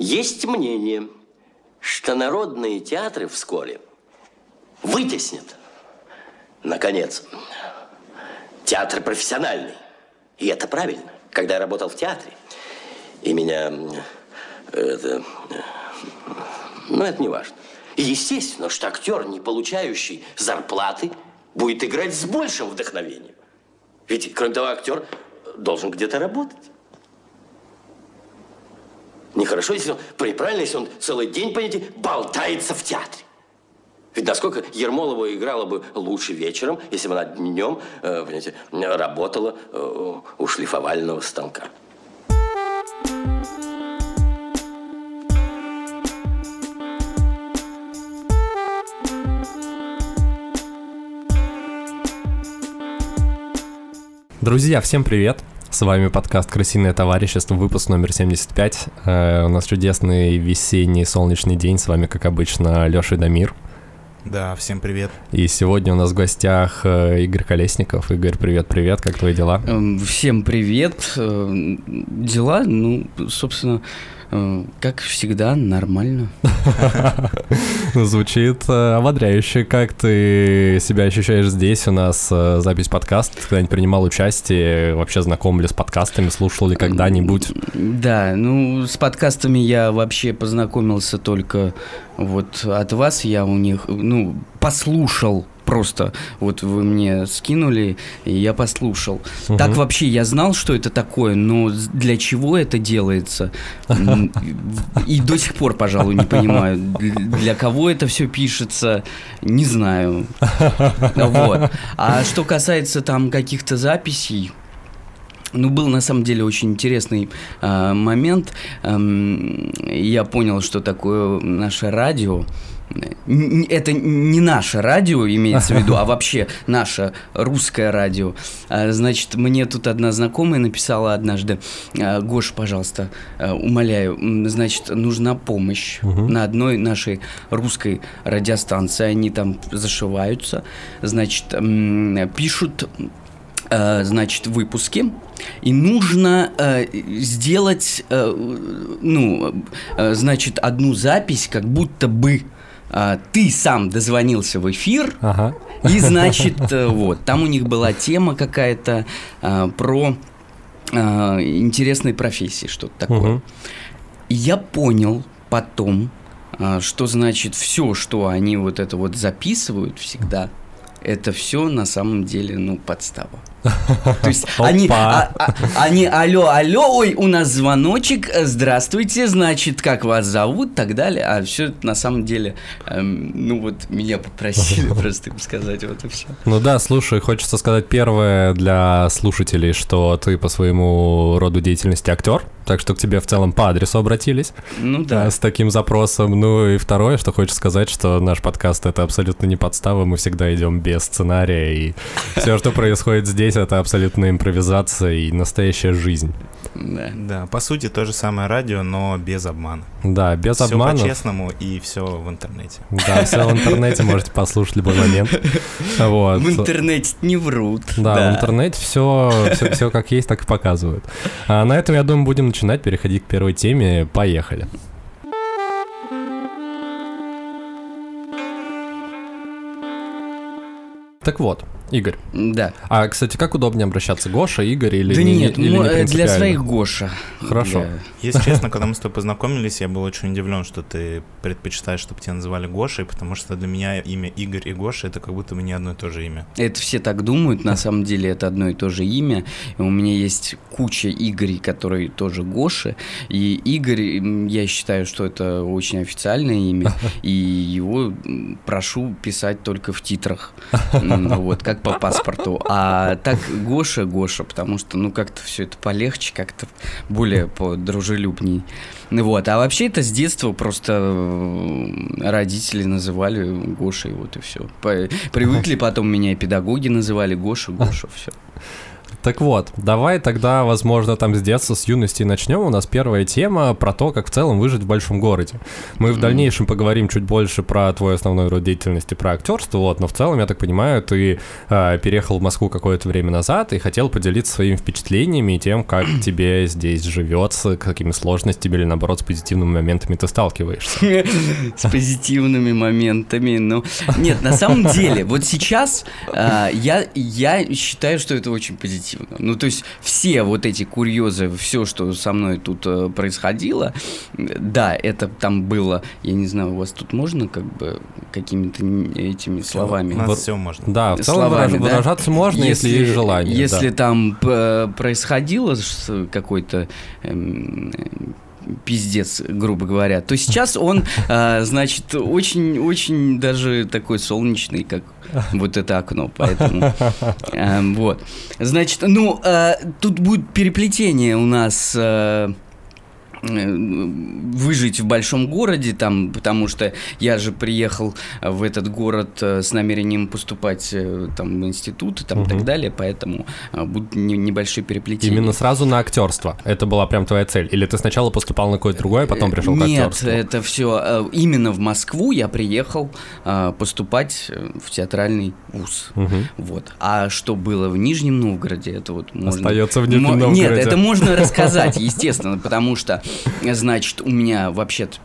Есть мнение, что народные театры вскоре вытеснят, наконец, театр профессиональный. И это правильно. Когда я работал в театре, и меня это... Ну, это не важно. естественно, что актер, не получающий зарплаты, будет играть с большим вдохновением. Ведь, кроме того, актер должен где-то работать. Нехорошо, если он, правильно, если он целый день, понимаете, болтается в театре. Ведь насколько Ермолова играла бы лучше вечером, если бы она днем, э, понимаете, работала э, у шлифовального станка. Друзья, всем привет! С вами подкаст «Крысиное товарищество», выпуск номер 75. Э, у нас чудесный весенний солнечный день. С вами, как обычно, Лёша и Дамир. Да, всем привет. И сегодня у нас в гостях э, Игорь Колесников. Игорь, привет-привет, как твои дела? Эм, всем привет. Э, дела, ну, собственно, как всегда, нормально. Звучит э, ободряюще. Как ты себя ощущаешь здесь? У нас э, запись подкаста. Ты когда-нибудь принимал участие? Вообще знаком ли с подкастами? Слушал ли когда-нибудь? Да, ну, с подкастами я вообще познакомился только вот от вас. Я у них, ну, послушал просто вот вы мне скинули, и я послушал. Угу. Так вообще я знал, что это такое, но для чего это делается? И до сих пор, пожалуй, не понимаю, для кого это все пишется, не знаю. Вот. А что касается там каких-то записей, ну, был на самом деле очень интересный э, момент. Эм, я понял, что такое наше радио это не наше радио имеется в виду, а вообще наше русское радио. А, значит, мне тут одна знакомая написала однажды, «А, Гош, пожалуйста, а, умоляю, значит, нужна помощь угу. на одной нашей русской радиостанции. Они там зашиваются, значит, пишут значит, выпуски, и нужно э, сделать, э, ну, э, значит, одну запись, как будто бы ты сам дозвонился в эфир, ага. и значит, э, вот, там у них была тема какая-то а, про а, интересные профессии, что-то такое. Угу. И я понял потом, а, что значит все, что они вот это вот записывают всегда, это все на самом деле, ну, подстава. То есть они, а, а, они, алло, алло, ой, у нас звоночек, здравствуйте, значит, как вас зовут, так далее, а все на самом деле, эм, ну вот меня попросили просто им сказать вот и все. Ну да, слушай, хочется сказать первое для слушателей, что ты по своему роду деятельности актер, так что к тебе в целом по адресу обратились. Ну да. С таким запросом. Ну и второе, что хочешь сказать, что наш подкаст это абсолютно не подстава, мы всегда идем без сценария, и все, что происходит здесь, здесь это абсолютно импровизация и настоящая жизнь. Да. да, по сути то же самое радио, но без обмана. Да, без все обмана. Все по-честному и все в интернете. Да, все в интернете, можете послушать любой момент. Вот. В интернете не врут. Да, да. в интернете все, все, все как есть, так и показывают. А на этом, я думаю, будем начинать, переходить к первой теме. Поехали. Так вот, Игорь. Да. А, кстати, как удобнее обращаться? Гоша, Игорь или Да не, нет, или не э, для своих Гоша. Хорошо. Для... Если честно, когда мы с тобой познакомились, я был очень удивлен, что ты предпочитаешь, чтобы тебя называли Гошей, потому что для меня имя Игорь и Гоша это как будто бы не одно и то же имя. Это все так думают, на самом деле это одно и то же имя. И у меня есть куча Игорей, которые тоже Гоши. И Игорь, я считаю, что это очень официальное имя, и его прошу писать только в титрах. Вот, как по паспорту. А так Гоша, Гоша, потому что, ну, как-то все это полегче, как-то более подружелюбней. Вот. А вообще это с детства просто э, родители называли Гошей, вот и все. Привыкли, потом меня педагоги называли Гоша, Гоша, все. Так вот, давай тогда, возможно, там с детства, с юности начнем. У нас первая тема про то, как в целом выжить в большом городе. Мы в дальнейшем поговорим чуть больше про твой основной род деятельности, про актерство, вот, но в целом, я так понимаю, ты э, переехал в Москву какое-то время назад и хотел поделиться своими впечатлениями и тем, как тебе здесь живется, какими сложностями или, наоборот, с позитивными моментами ты сталкиваешься. С позитивными моментами, ну... Нет, на самом деле, вот сейчас я, я считаю, что это очень позитивно позитивно. Ну, то есть все вот эти курьезы, все, что со мной тут э, происходило, да, это там было, я не знаю, у вас тут можно как бы какими-то этими словами? У нас все можно. Да, в целом словами, выраж, да? выражаться можно, если, если есть желание. Если да. там э, происходило какой-то эм, пиздец, грубо говоря, то сейчас он, э, значит, очень-очень даже такой солнечный, как вот это окно, поэтому э, вот. Значит, ну, э, тут будет переплетение у нас... Э, выжить в большом городе, там, потому что я же приехал в этот город э, с намерением поступать э, там, в институт и там, угу. так далее, поэтому будут небольшие переплетения. Именно сразу на актерство? Это была прям твоя цель? Или ты сначала поступал на какое-то другое, а потом пришел к актерству? Нет, это все именно в Москву я приехал поступать в театральный вуз. Угу. Вот. А что было в Нижнем Новгороде, это вот можно... Остается в Нижнем Новгороде. Нет, это можно рассказать, естественно, потому что Значит, у меня вообще-то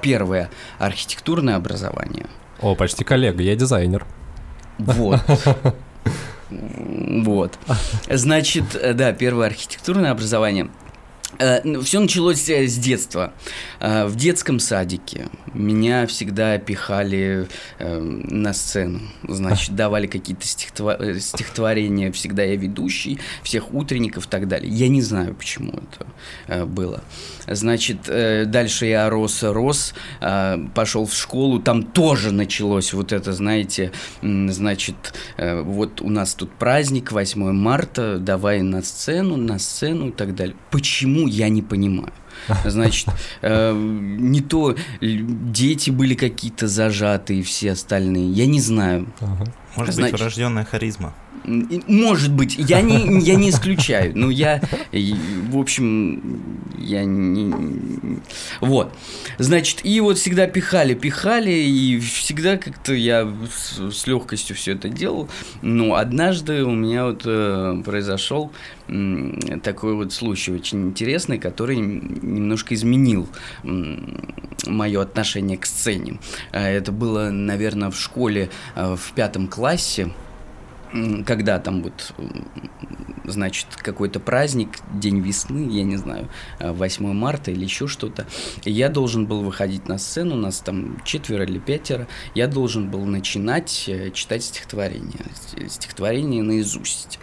первое архитектурное образование. О, почти коллега, я дизайнер. Вот. Вот. Значит, да, первое архитектурное образование. Э, ну, Все началось э, с детства. Э, в детском садике меня всегда пихали на сцену. Значит, давали какие-то стихотворения. Всегда я ведущий, всех утренников и так далее. Я не знаю, почему это было. Значит, дальше я рос, рос, пошел в школу. Там тоже началось вот это, знаете, значит, вот у нас тут праздник, 8 марта, давай на сцену, на сцену и так далее. Почему я не понимаю. Значит, э, не то дети были какие-то зажатые, все остальные. Я не знаю. Ага. Может Значит, быть, врожденная харизма. Может быть, я не, я не исключаю. Ну, я, в общем, я не... Вот. Значит, и вот всегда пихали, пихали, и всегда как-то я с, с легкостью все это делал. Но однажды у меня вот э, произошел э, такой вот случай очень интересный, который немножко изменил э, мое отношение к сцене. Э, это было, наверное, в школе э, в пятом классе когда там вот, значит, какой-то праздник, день весны, я не знаю, 8 э, марта или еще что-то, я должен был выходить на сцену, у нас там четверо или пятеро, я должен был начинать читать стихотворение, стихотворение наизусть.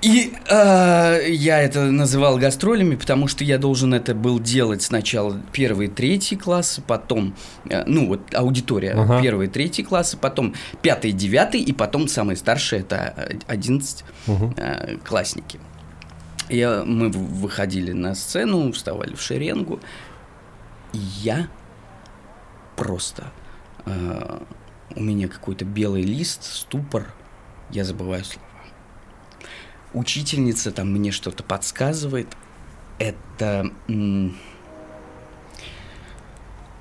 И э, я это называл гастролями, потому что я должен это был делать сначала первые, третий классы, потом, э, ну вот аудитория, ага. первые, третий классы, потом пятый, девятый, и потом самые старшие это 11 угу. э, классники. Я, мы выходили на сцену, вставали в шеренгу, и я просто... Э, у меня какой-то белый лист, ступор, я забываю слова учительница там мне что-то подсказывает. Это...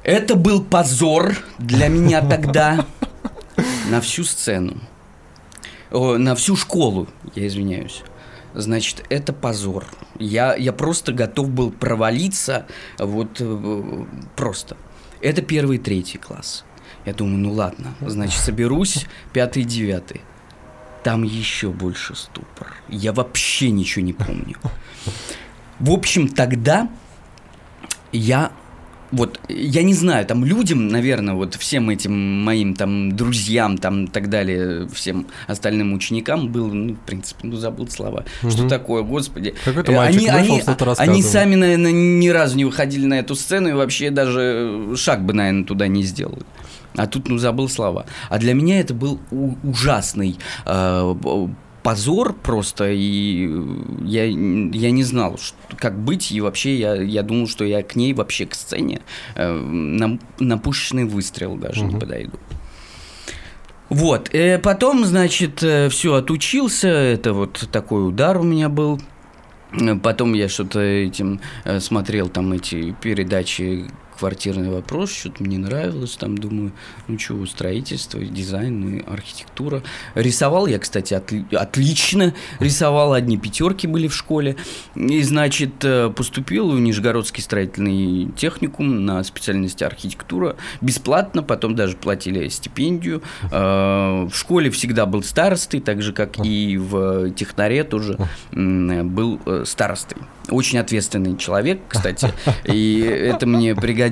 Это был позор для меня тогда на всю сцену. О, на всю школу, я извиняюсь. Значит, это позор. Я, я просто готов был провалиться, вот э, просто. Это первый третий класс. Я думаю, ну ладно, значит, соберусь пятый девятый там еще больше ступор. Я вообще ничего не помню. В общем, тогда я вот, я не знаю, там людям, наверное, вот всем этим моим там друзьям, там так далее, всем остальным ученикам было, ну, в принципе, ну, забыл слова. Угу. Что такое, господи. Какой-то мальчик они, вышел, они, они сами, наверное, ни разу не выходили на эту сцену и вообще даже шаг бы, наверное, туда не сделали а тут, ну, забыл слова. А для меня это был ужасный э, позор просто, и я, я не знал, что, как быть, и вообще я, я думал, что я к ней вообще к сцене э, на, на пушечный выстрел даже угу. не подойду. Вот, э, потом, значит, все отучился, это вот такой удар у меня был. Э, Потом я что-то этим э, смотрел там эти передачи квартирный вопрос, что-то мне нравилось, там думаю, ну что, строительство, дизайн, и архитектура. Рисовал я, кстати, отли- отлично рисовал, одни пятерки были в школе. И, значит, э, поступил в Нижегородский строительный техникум на специальности архитектура бесплатно, потом даже платили стипендию. Э, В школе всегда был старостой, так же, как и в технаре тоже был э, старостой. Очень ответственный человек, кстати, и это мне пригодилось,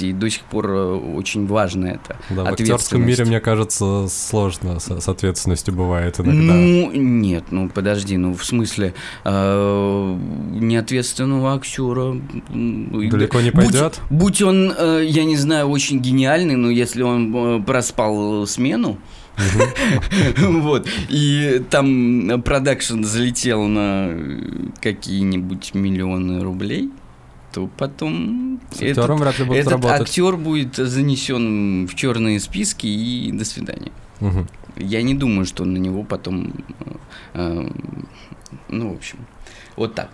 и до сих пор э, очень важно это. Да, в актерском мире, мне кажется, сложно с, с ответственностью бывает иногда. Ну, нет, ну подожди, ну в смысле э, неответственного актера Далеко не будь- пойдет? Будь, он, э, я не знаю, очень гениальный, но если он э, проспал смену, вот, и там продакшн залетел на какие-нибудь миллионы рублей, то потом С актером вряд ли будут этот работать. актер будет занесен в черные списки и до свидания. Мгм. Я не думаю, что на него потом... э, э, ну, в общем, вот так.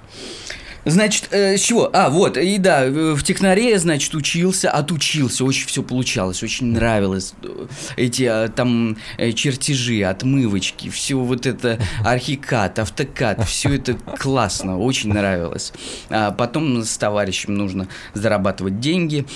Значит, э, с чего? А, вот, и да, в технаре, значит, учился, отучился, очень все получалось, очень нравилось. Э, Эти а, там э, чертежи, отмывочки, все вот это, архикад, автокад, все это классно, очень нравилось. А потом с товарищем нужно зарабатывать деньги,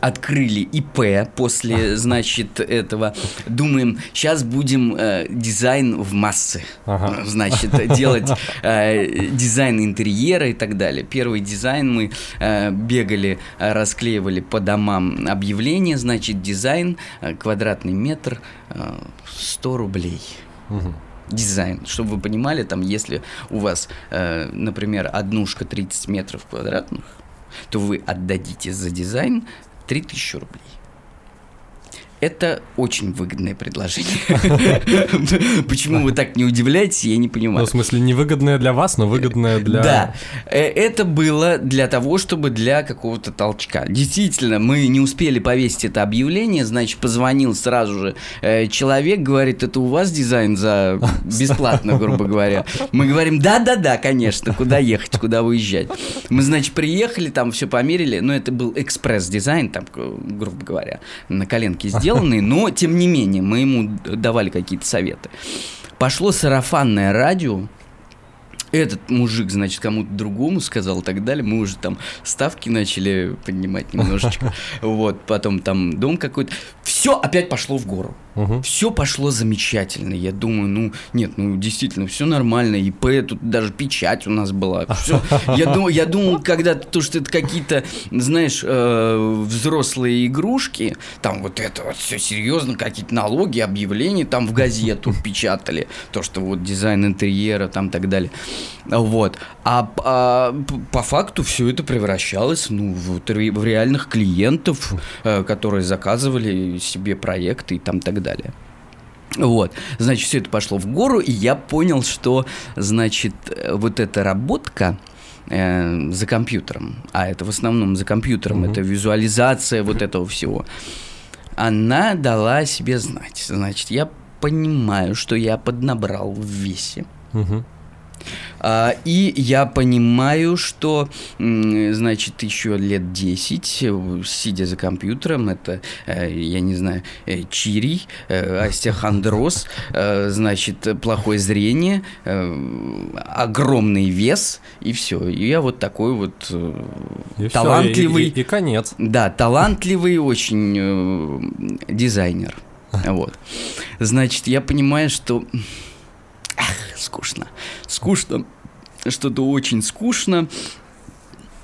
открыли ИП после, значит, этого. Думаем, сейчас будем э, дизайн в массы. Ага. Значит, делать э, дизайн интерьера и так далее. Первый дизайн мы э, бегали, э, расклеивали по домам объявления, значит, дизайн, э, квадратный метр, э, 100 рублей Мгм. дизайн, чтобы вы понимали, там, если у вас, э, например, однушка 30 метров квадратных, то вы отдадите за дизайн 3000 рублей. Это очень выгодное предложение. Почему вы так не удивляетесь, я не Ну, понимаю. в смысле, невыгодное для вас, но выгодное для... Да, Э, это было для того, чтобы для какого-то толчка. Действительно, мы не успели повесить это объявление, значит, позвонил сразу же э, человек, говорит, это у вас дизайн за бесплатно, грубо говоря. Мы говорим, да-да-да, конечно, куда ехать, куда выезжать. Мы, значит, приехали, там все померили, но это был экспресс-дизайн, там, э, грубо говоря, на коленке сделанный, но, тем не менее, мы ему давали какие-то советы. Пошло сарафанное радио, этот мужик, значит, кому-то другому сказал и так далее. Мы уже там ставки начали поднимать немножечко. Вот, потом там дом какой-то. Все опять пошло в гору. Мгм. Все пошло замечательно. Я думаю, ну, нет, ну, действительно, все нормально. ИП, тут даже печать у нас была. Я, думал, я думал, когда то, что это какие-то, знаешь, э, взрослые игрушки, там вот это вот все серьезно, какие-то налоги, объявления там в газету печатали. То, что вот дизайн интерьера, там так далее. Вот. А, а по факту все это превращалось ну, в, в реальных клиентов, э, которые заказывали себе проекты и там так далее. Вот, значит, все это пошло в гору, и я понял, что, значит, э, вот эта работка э, за компьютером, а это в основном за компьютером, Мгм. это визуализация вот этого всего, она дала себе знать. Значит, я понимаю, что я поднабрал в весе. Мгм. А, И я понимаю, что, значит, еще лет 10, э, сидя за компьютером, это, э, я не знаю, э, чирий, э, остеохондроз, значит, плохое зрение, огромный вес, и все. И я вот такой вот И талантливый. И, и- и конец. Да, талантливый очень дизайнер. Вот. Значит, я понимаю, что... Ах, скучно. Скучно. Что-то очень скучно.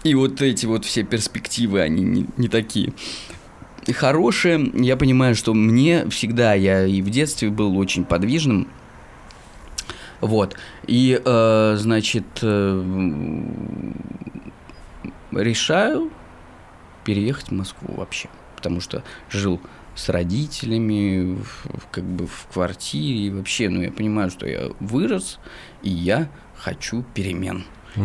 И вот эти вот все перспективы, они не, не такие хорошие. Я понимаю, что мне всегда, я и в детстве был очень подвижным. Вот. И, э, значит, э, решаю переехать в Москву вообще. Потому что жил с родителями, в- как бы в квартире и вообще, ну, я понимаю, что я вырос, и я хочу перемен.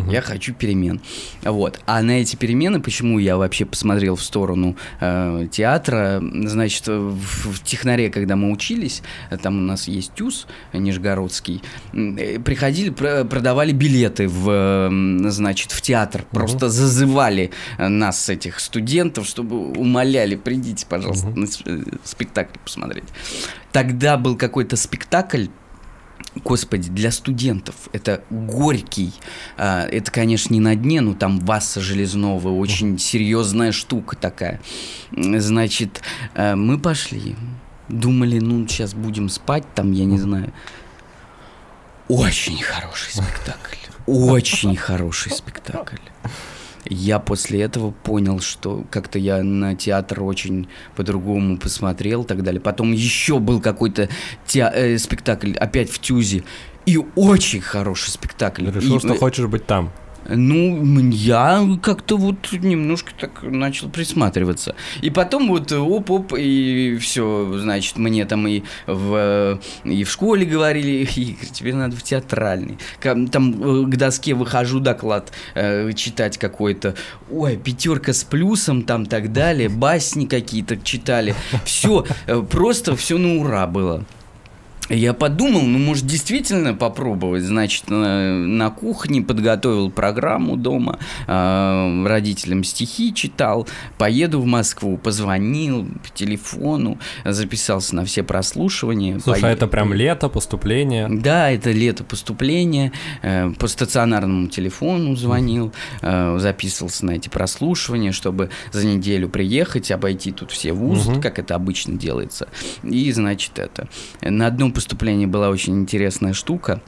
Я хочу перемен. Вот. А на эти перемены, почему я вообще посмотрел в сторону э, театра, значит, в, в Технаре, когда мы учились, там у нас есть ТЮЗ Нижегородский, э, приходили, про- продавали билеты в, э, значит, в театр, просто зазывали э, нас, этих студентов, чтобы умоляли, придите, пожалуйста, на с- э, спектакль посмотреть. Тогда был какой-то спектакль, Господи, для студентов это горький. А, Это, конечно, не на дне, но там Васа Железнова, очень серьезная штука такая. Значит, э, мы пошли, думали, ну, сейчас будем спать, там, я не знаю. Очень хороший спектакль. Очень хороший спектакль. Я после этого понял, что как-то я на театр очень по-другому посмотрел и так далее. Потом еще был какой-то теа- э, спектакль опять в Тюзе. И очень хороший спектакль. Решил, И, что хочешь быть там. Ну, я как-то вот немножко так начал присматриваться. И потом вот оп-оп, и все, значит, мне там и в, и в школе говорили, Игорь, тебе надо в театральный. Там э, к доске выхожу доклад э, читать какой-то. Ой, пятерка с плюсом, там так далее, басни какие-то читали. Все, просто все на ура было. Я подумал, ну, может, действительно попробовать. Значит, на, на кухне подготовил программу дома, э, родителям стихи читал, поеду в Москву, позвонил по телефону, записался на все прослушивания. Слушай, а пое- это прям лето, поступление. да, это лето поступления. э, По стационарному телефону звонил, э, записывался на эти прослушивания, чтобы за неделю приехать, обойти тут все вузы, Мгм. как это обычно делается. И, значит, это. На одном поступлении была очень интересная штука.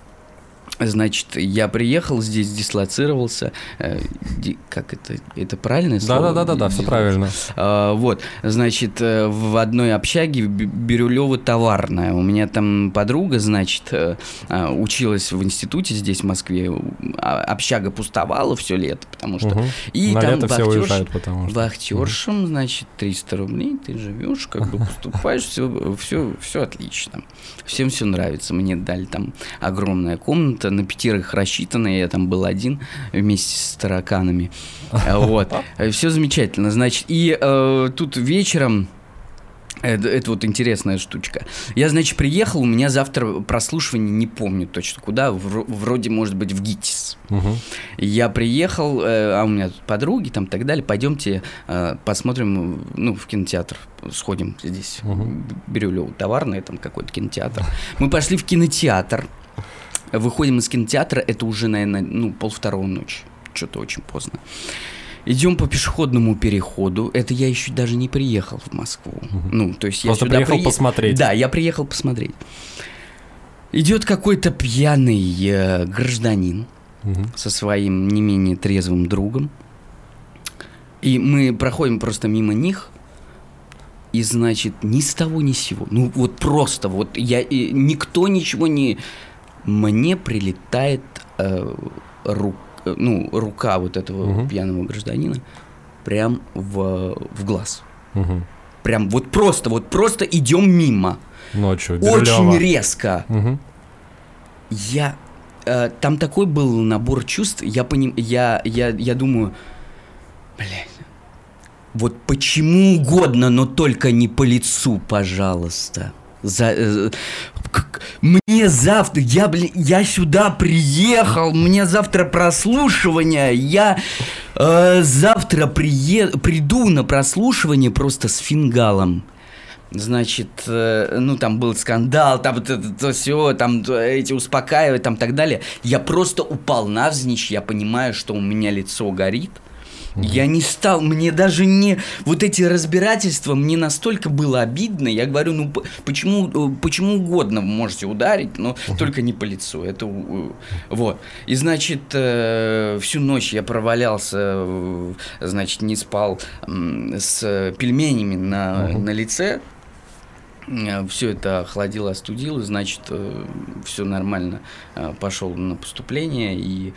Значит, я приехал здесь, дислоцировался. э, ди- как это? Это правильное слово? Да-да-да-да, все Дислоцировался. правильно. А, Вот, значит, э, в одной общаге Бирюлева товарная. У меня там подруга, значит, э, а, училась в институте здесь, в Москве. А, Общага пустовала все лето, потому что... Мгм. И На там лето все вахтерш- уезжают, потому что... Вахтершам, значит, 300 рублей, ты живешь, как бы поступаешь, все, все, все отлично. Всем все нравится. Мне дали там огромная комната, на пятерых рассчитанная, я там был один вместе с тараканами. А, Вот. Все замечательно. Значит, и э, тут вечером это, это вот интересная штучка. Я, значит, приехал, у меня завтра прослушивание, не помню точно куда, вро- вроде, может быть, в ГИТИС. Мгм. Я приехал, э, а у меня тут подруги там и так далее. Пойдемте э, посмотрим, ну, в кинотеатр. Сходим здесь. Мгм. Бирюлево товарный, там какой-то кинотеатр. Мы пошли в кинотеатр. Выходим из кинотеатра, это уже, наверное, ну, полвторого ночи. Что-то очень поздно. Идем по пешеходному переходу. Это я еще даже не приехал в Москву. Ну, то есть я Просто сюда приехал прие- посмотреть. Да, я приехал посмотреть. Идет какой-то пьяный э, гражданин Мгм. со своим не менее трезвым другом. И мы проходим просто мимо них. И значит, ни с того ни с сего. Ну вот просто, вот я и никто ничего не. Мне прилетает э, ру- э, ну, рука вот этого Мгм. пьяного гражданина прям в, в глаз. Мгм. Прям вот просто, вот просто идем мимо. Ночью. Очень Бирюлево. резко. Мгм. Я э, там такой был набор чувств. Я поним, я я я думаю, блядь, вот почему угодно, но только не по лицу, пожалуйста. За, э, мне завтра, я, блин, я сюда приехал, мне завтра прослушивание, я э, завтра прие, приду на прослушивание просто с фингалом. Значит, э, ну там был скандал, там вот это все, там эти успокаивать, там так далее. Я просто упал навзничь, я понимаю, что у меня лицо горит. Я не стал, мне даже не... Вот эти разбирательства, мне настолько было обидно. Я говорю, ну почему, э, почему угодно вы можете ударить, но только не по лицу. Это... э, Вот. И, значит, э, всю ночь я провалялся, значит, не спал с пельменями на, на лице. Все это охладил, остудил, значит, все нормально. Пошел на поступление и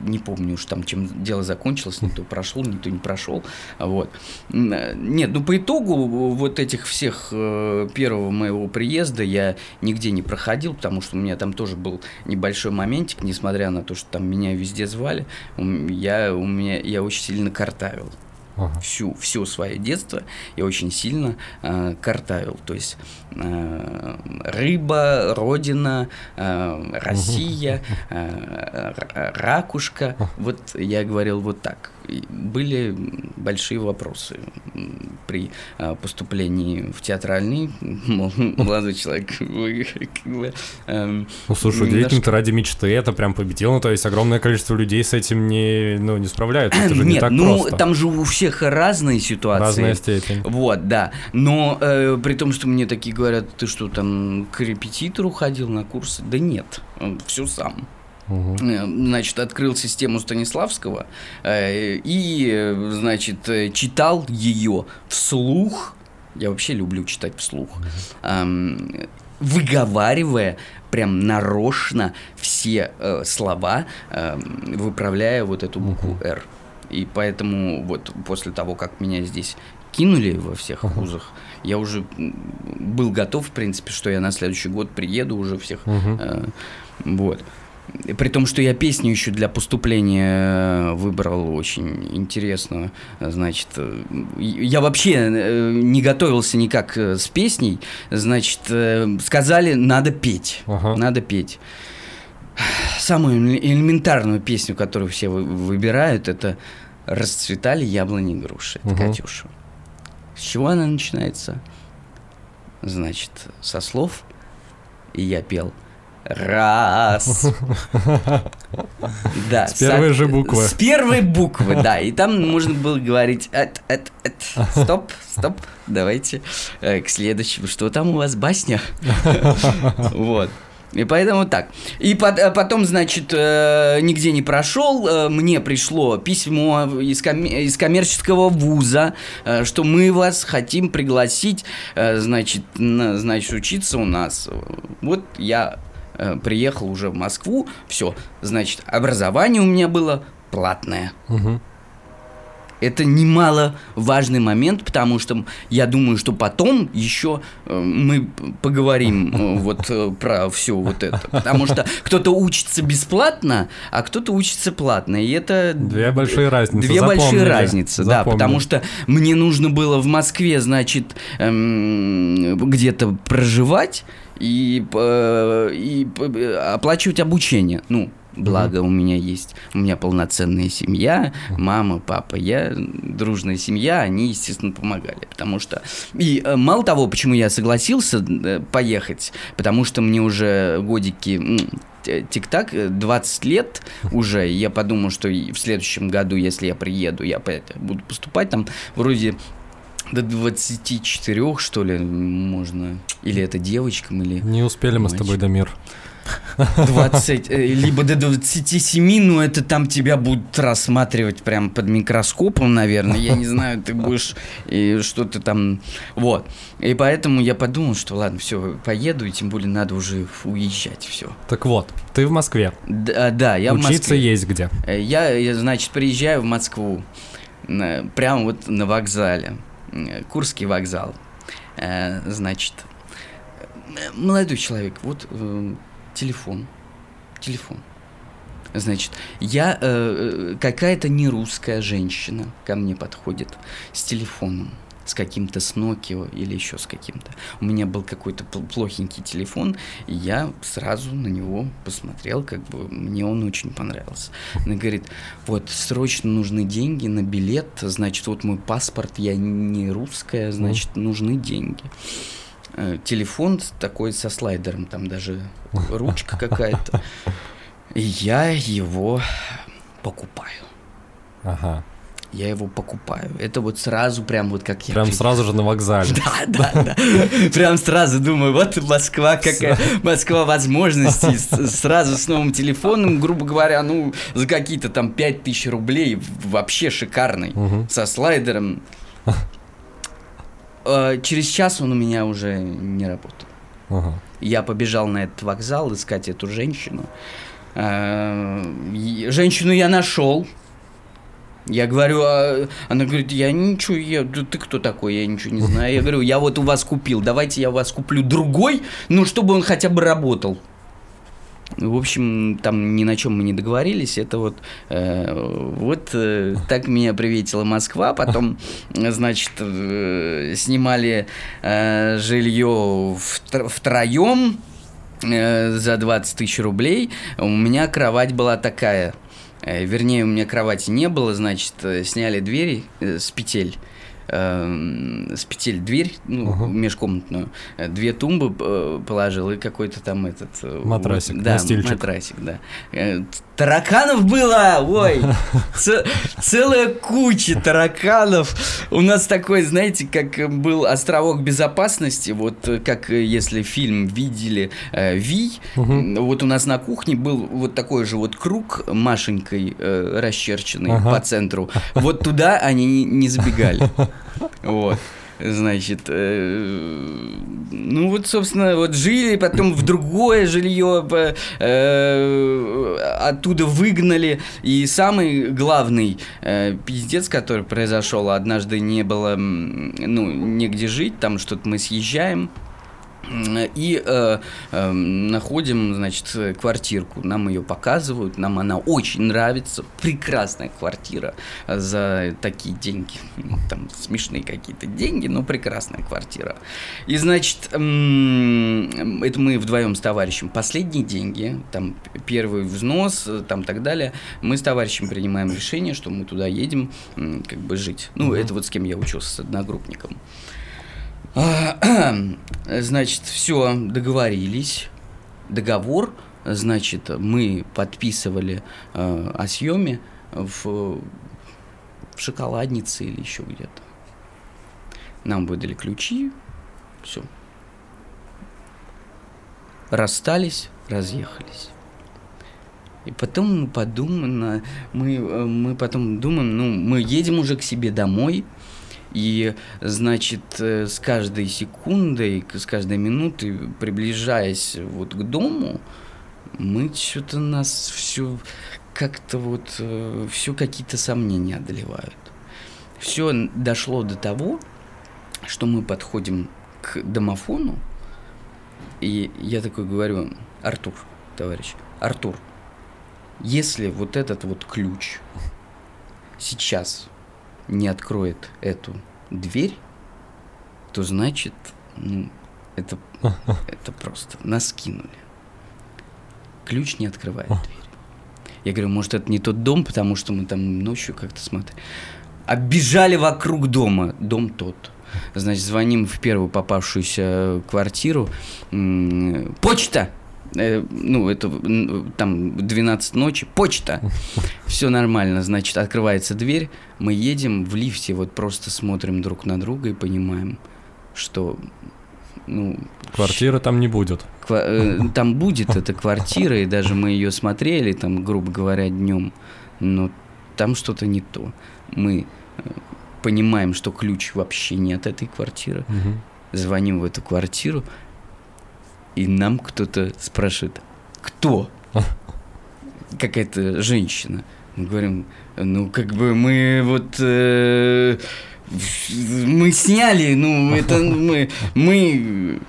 не помню уж там, чем дело закончилось, никто прошел, никто не прошел. Вот. Нет, ну по итогу вот этих всех первого моего приезда я нигде не проходил, потому что у меня там тоже был небольшой моментик, несмотря на то, что там меня везде звали, я, у меня, я очень сильно картавил. Ага. Всю, все свое детство я очень сильно э, картавил. То есть э, рыба, родина, э, Россия, э, ракушка. Вот я говорил вот так были большие вопросы при а, поступлении в театральный. Молодой человек, вы как бы... Эм, ну, слушай, удивительно, ради мечты это прям победил. Ну, то есть огромное количество людей с этим не, ну, не справляются. Это же Нет, не так ну, просто. там же у всех разные ситуации. Разная степень. Вот, да. Но э, при том, что мне такие говорят, ты что, там к репетитору ходил на курсы? Да нет, все сам. Угу. Значит, открыл систему Станиславского э, и, значит, читал ее вслух. Я вообще люблю читать вслух. Угу. Выговаривая прям нарочно все э, слова, э, выправляя вот эту букву угу. «Р». И поэтому вот после того, как меня здесь кинули во всех uh-huh. вузах, я уже был готов, в принципе, что я на следующий год приеду уже всех. Uh-huh. Э, вот. При том, что я песню еще для поступления э, выбрал очень интересную. Значит, э, я вообще э, не готовился никак с песней. Значит, сказали, надо петь. Ага. Надо петь. Самую элементарную песню, которую все выбирают, это «Расцветали яблони и груши». Это угу. Катюша. С чего она начинается? Значит, со слов. И я пел – Раз. Да. С первой же буквы. С первой буквы, да. И там можно было говорить, эт, эт, эт. стоп, стоп, давайте э, к следующему. Что там у вас басня? Вот. И поэтому так. И э, потом, значит, э, нигде не прошел. Мне пришло письмо из, из коммерческого вуза, что мы вас хотим пригласить, значит, значит, учиться у нас. Вот я э, приехал уже в Москву, все, значит, образование у меня было платное. Угу. Это немало важный момент, потому что я думаю, что потом еще э, мы поговорим э, вот про все вот это. Потому что кто-то учится бесплатно, а кто-то учится платно. И это... Две большие разницы. Две Запомнили. большие разницы, Запомнили. да. Потому что мне нужно было в Москве, значит, эм, где-то проживать и, и оплачивать обучение. Ну, Благо у меня есть, у меня полноценная семья, мама, папа, я, дружная семья, они, естественно, помогали, потому что... И э, мало того, почему я согласился э, поехать, потому что мне уже годики тик-так, 20 лет уже, я подумал, что в следующем году, если я приеду, я буду поступать там вроде до 24, что ли, можно. Или это девочкам, или... Не успели мы с тобой, Дамир. 20, э, либо до 27, но это там тебя будут рассматривать прям под микроскопом, наверное. Я не знаю, ты будешь и что-то там... Вот. И поэтому я подумал, что ладно, все, поеду, и тем более надо уже уезжать, все. Так вот, ты в Москве. Да, да я Учиться в Москве. есть где? Э, я, я, значит, приезжаю в Москву, прямо вот на вокзале, Курский вокзал. Э, значит, молодой человек, вот телефон. Телефон. Значит, я э, какая-то не русская женщина ко мне подходит с телефоном, с каким-то с Nokia или еще с каким-то. У меня был какой-то плохенький телефон, и я сразу на него посмотрел, как бы мне он очень понравился. Она говорит, вот срочно нужны деньги на билет, значит, вот мой паспорт, я не русская, значит, нужны деньги. Э, телефон такой со слайдером, там даже ручка какая-то. И я его покупаю. Ага. Я его покупаю. Это вот сразу прям вот как я... Прям сразу же на вокзале. Да, да, да. Прям сразу думаю, вот Москва, какая Москва возможностей. Сразу с новым телефоном, грубо говоря, ну, за какие-то там 5000 рублей вообще шикарный. Со слайдером. э, через час он у меня уже не работал. Я побежал на этот вокзал искать эту женщину. Э, Женщину я нашел. Я говорю, а- она говорит, я ничего, я, да ты кто такой, я ничего не знаю. Я говорю, я вот у вас купил, давайте я у вас куплю другой, ну, чтобы он хотя бы работал. В общем, там ни на чем мы не договорились. Это вот, э, вот э, так меня приветила Москва. Потом, значит, э, снимали э, жилье втро- втроем э, за 20 тысяч рублей. У меня кровать была такая. Э, вернее, у меня кровати не было, значит, э, сняли двери э, с петель. Э, с петель дверь, ну, Ага. межкомнатную, э, две тумбы э, положил и какой-то там этот... э, Матрасик, да, настильчик. матрасик, да. Э, Тараканов было, ой, целая куча тараканов. У нас такой, знаете, как был островок безопасности, вот э, как если фильм видели э, Мгм. вот у нас на кухне был вот такой же вот круг Машенькой э, расчерченный Ага. по центру. Вот туда они не забегали. Вот. Значит, э, ну вот, собственно, вот жили, потом в другое жилье по- э, оттуда выгнали. И самый главный э, пиздец, который произошел, однажды не было, ну, негде жить, там что-то мы съезжаем. И э, э, находим, значит, э, квартирку. Нам ее показывают, нам она очень нравится. Прекрасная квартира э, за такие деньги. Там смешные какие-то деньги, но прекрасная квартира. И, значит, м, это мы вдвоем с товарищем. Последние деньги, там первый взнос, э, там так далее. Мы с товарищем принимаем решение, что мы туда едем, как бы жить. Ну, это вот с кем я учился, с одногруппником. А, Значит, все, договорились. Договор, значит, мы подписывали э, о съеме в, в шоколаднице или еще где-то. Нам выдали ключи, все. Расстались, разъехались. И потом мы подумаем, мы, э, мы потом думаем, ну, мы едем уже к себе домой, и, значит, э, с каждой секундой, с каждой минутой, приближаясь вот к дому, мы что-то нас все как-то вот, все какие-то сомнения одолевают. Все дошло до того, что мы подходим к домофону, и я такой говорю, Артур, товарищ, Артур, если вот этот вот ключ сейчас не откроет эту дверь, то значит, ну, это, это просто нас кинули. Ключ не открывает дверь. Я говорю, может, это не тот дом, потому что мы там ночью как-то смотрели. Оббежали вокруг дома. Дом тот. Значит, звоним в первую попавшуюся квартиру. Почта! Э, ну, это там 12 ночи. Почта! Все нормально. Значит, открывается дверь. Мы едем в лифте, вот просто смотрим друг на друга и понимаем, что ну, Квартиры там не будет. Ква- э, там будет эта квартира, и даже мы ее смотрели, там, грубо говоря, днем, но там что-то не то. Мы э, понимаем, что ключ вообще не от этой квартиры, Мгм. звоним в эту квартиру, и нам кто-то спрашивает, кто? Какая-то женщина. Мы говорим, ну, как бы мы вот... э, мы сняли, ну, это мы... мы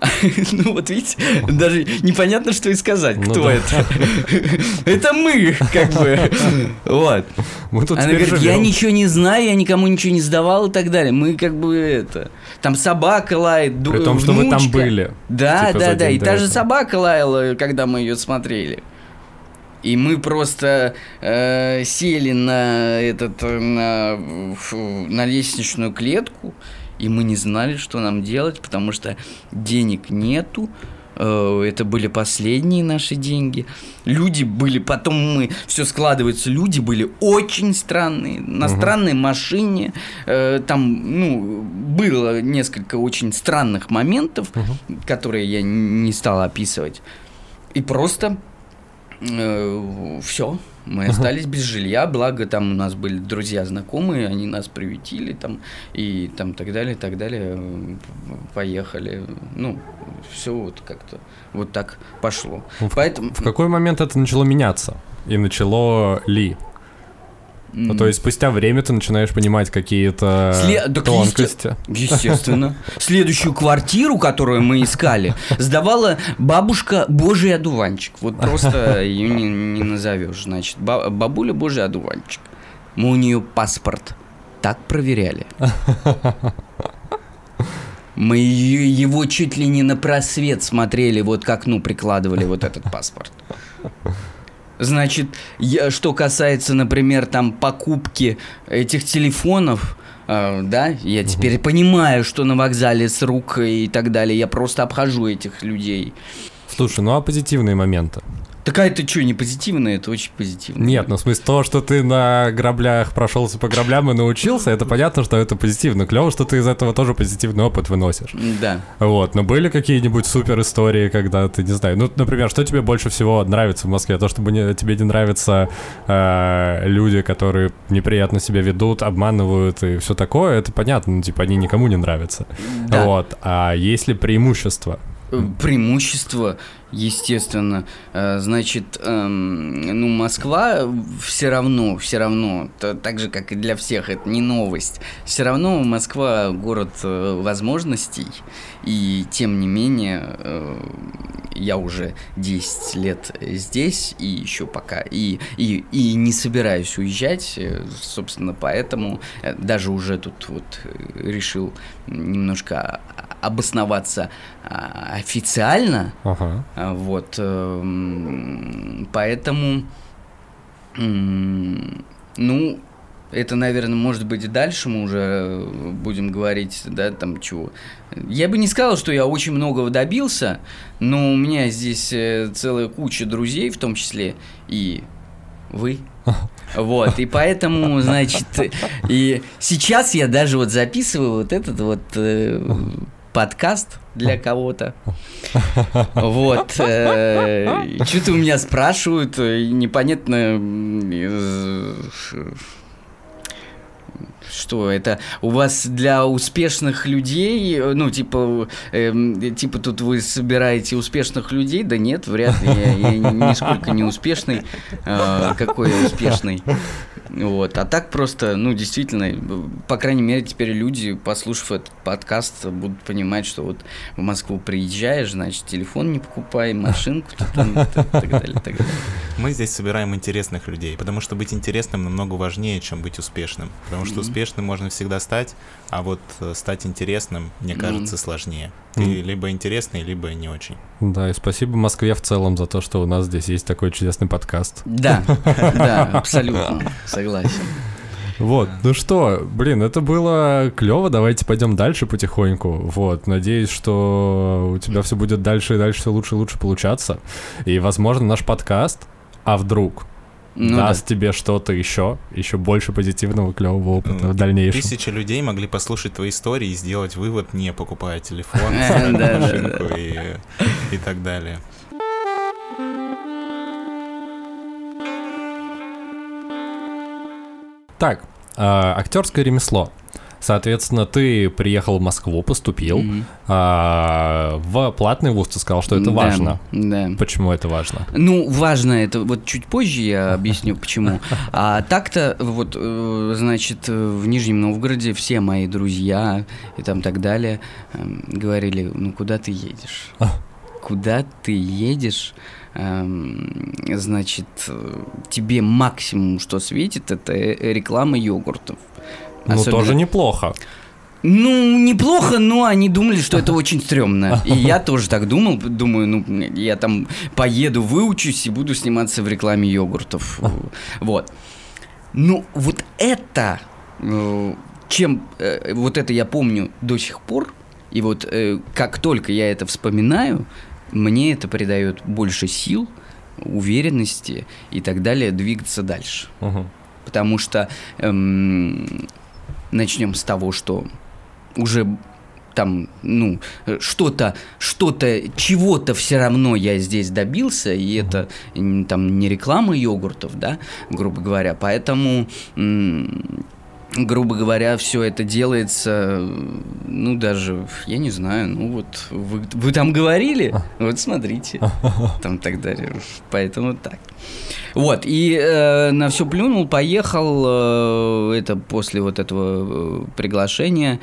ну вот видите, даже непонятно, что и сказать, Ну кто да. это. Это мы, как бы. Вот. Мы тут Она говорит, я живем. ничего не знаю, я никому ничего не сдавал и так далее. Мы как бы это... Там собака лает, При том, что вы там были. Да, типа, да, да. И та же этого. собака лаяла, когда мы ее смотрели. И мы просто э, сели на этот э, на, фу, на лестничную клетку, и мы не знали, что нам делать, потому что денег нету. Э, Это были последние наши деньги. Люди были, потом мы, все складывается, люди были очень странные, на Мгм. странной машине. Э, Там, ну, было несколько очень странных моментов, которые я не стал описывать. И просто все, Мы остались без жилья, благо там у нас были друзья знакомые, они нас приютили там и там так далее, так далее. э, Поехали. Ну, все вот как-то вот так пошло. Ну, в- Поэтому... В какой момент это начало меняться? И начало ли? Ну, то есть спустя время ты начинаешь понимать какие-то Сле- тонкости. Естественно. Следующую квартиру, которую мы искали, сдавала бабушка Божий одуванчик. Вот просто ее не, не назовешь. Значит, ба- бабуля Божий одуванчик. Мы у нее паспорт так проверяли. Мы ее- его чуть ли не на просвет смотрели, вот к окну прикладывали вот этот паспорт. Значит, я- что касается, например, там покупки этих телефонов, э, да, я теперь понимаю, что на вокзале с рук и так далее, я просто обхожу этих людей. Слушай, ну а позитивные моменты? Такая это что, не позитивная, это очень позитивно. Нет, ну в смысле то, что ты на граблях прошелся по граблям и научился, это понятно, что это позитивно. Клево, что ты из этого тоже позитивный опыт выносишь. Да. Вот, но были какие-нибудь супер истории, когда ты, не знаю, ну, например, что тебе больше всего нравится в Москве? То, что тебе не нравятся э, люди, которые неприятно себя ведут, обманывают и все такое, это понятно, ну, типа, они никому не нравятся. Да. Вот, а есть ли преимущества? Э, Преимущество, естественно. Э, Значит, эм, ну, Москва все равно, все равно, та- так же, как и для всех, это не новость. Все равно Москва город э, возможностей, и тем не менее, э, я уже 10 лет здесь, и еще пока, и, и, и не собираюсь уезжать, э, собственно, поэтому даже уже тут вот решил немножко обосноваться а, официально, Ага. Вот, эм, поэтому, ну, это, наверное, может быть, дальше мы уже э, будем говорить, да, там чего. Я бы не сказал, что я очень многого добился, но у меня здесь э, целая куча друзей, в том числе и вы. Вот, и поэтому, значит, и сейчас я даже вот записываю вот этот вот э, подкаст для кого-то. Вот. Что-то у меня спрашивают, э, непонятно, э, что это. У вас для успешных людей, э, ну типа, эм, типа тут вы собираете успешных людей, да нет, вряд ли, я, я нисколько не успешный, Э, какой я успешный, вот, а так просто, ну действительно, по крайней мере теперь люди, послушав этот подкаст, будут понимать, что вот в Москву приезжаешь, значит телефон не покупай, машинку там, и так далее, так далее. Мы здесь собираем интересных людей, потому что быть интересным намного важнее, чем быть успешным. Потому что успешным можно всегда стать, а вот э, стать интересным, мне кажется, сложнее. Ты либо интересный, либо не очень. Да, и спасибо Москве в целом за то, что у нас здесь есть такой чудесный подкаст. Да, да, абсолютно, согласен. Вот, ну что, блин, это было клево, давайте пойдем дальше потихоньку. Вот, надеюсь, что у тебя все будет дальше и дальше все лучше и лучше получаться. И, возможно, наш подкаст, а вдруг, Ну да. даст тебе что-то еще, еще больше позитивного, клевого опыта Ну, в дальнейшем. Тысячи людей могли послушать твои истории и сделать вывод, не покупая телефон, Да, да, машинку и так далее. Так, а, актерское ремесло. Соответственно, ты приехал в Москву, поступил Мгм. а, в платный вуз, ты сказал, что это Да, важно. Да. Почему это важно? Ну, важно это, вот чуть позже я объясню, почему. А так-то, вот, э, значит, в Нижнем Новгороде все мои друзья и там так далее эм, говорили, ну, куда ты едешь? Куда ты едешь? Эм, Значит, тебе максимум, что светит, это э, реклама йогуртов. Ну, Особенно- тоже неплохо. Ну, неплохо, но они думали, что это очень стрёмно. И я тоже так думал. Думаю, ну, я там поеду, выучусь и буду сниматься в рекламе йогуртов. Вот. Ну, вот это, э, чем, э, вот это я помню до сих пор, и вот э, как только я это вспоминаю, мне это придает больше сил, уверенности и так далее двигаться дальше. Мгм. Потому что эм, начнем с того, что уже там, ну, что-то, что-то, чего-то все равно я здесь добился, и это там не реклама йогуртов, да, грубо говоря, поэтому м, грубо говоря, все это делается, ну, даже, я не знаю, ну, вот, вы, вы там говорили, вот смотрите, там так далее, поэтому так. Вот, и э, на все плюнул, поехал, э, это после вот этого э, приглашения,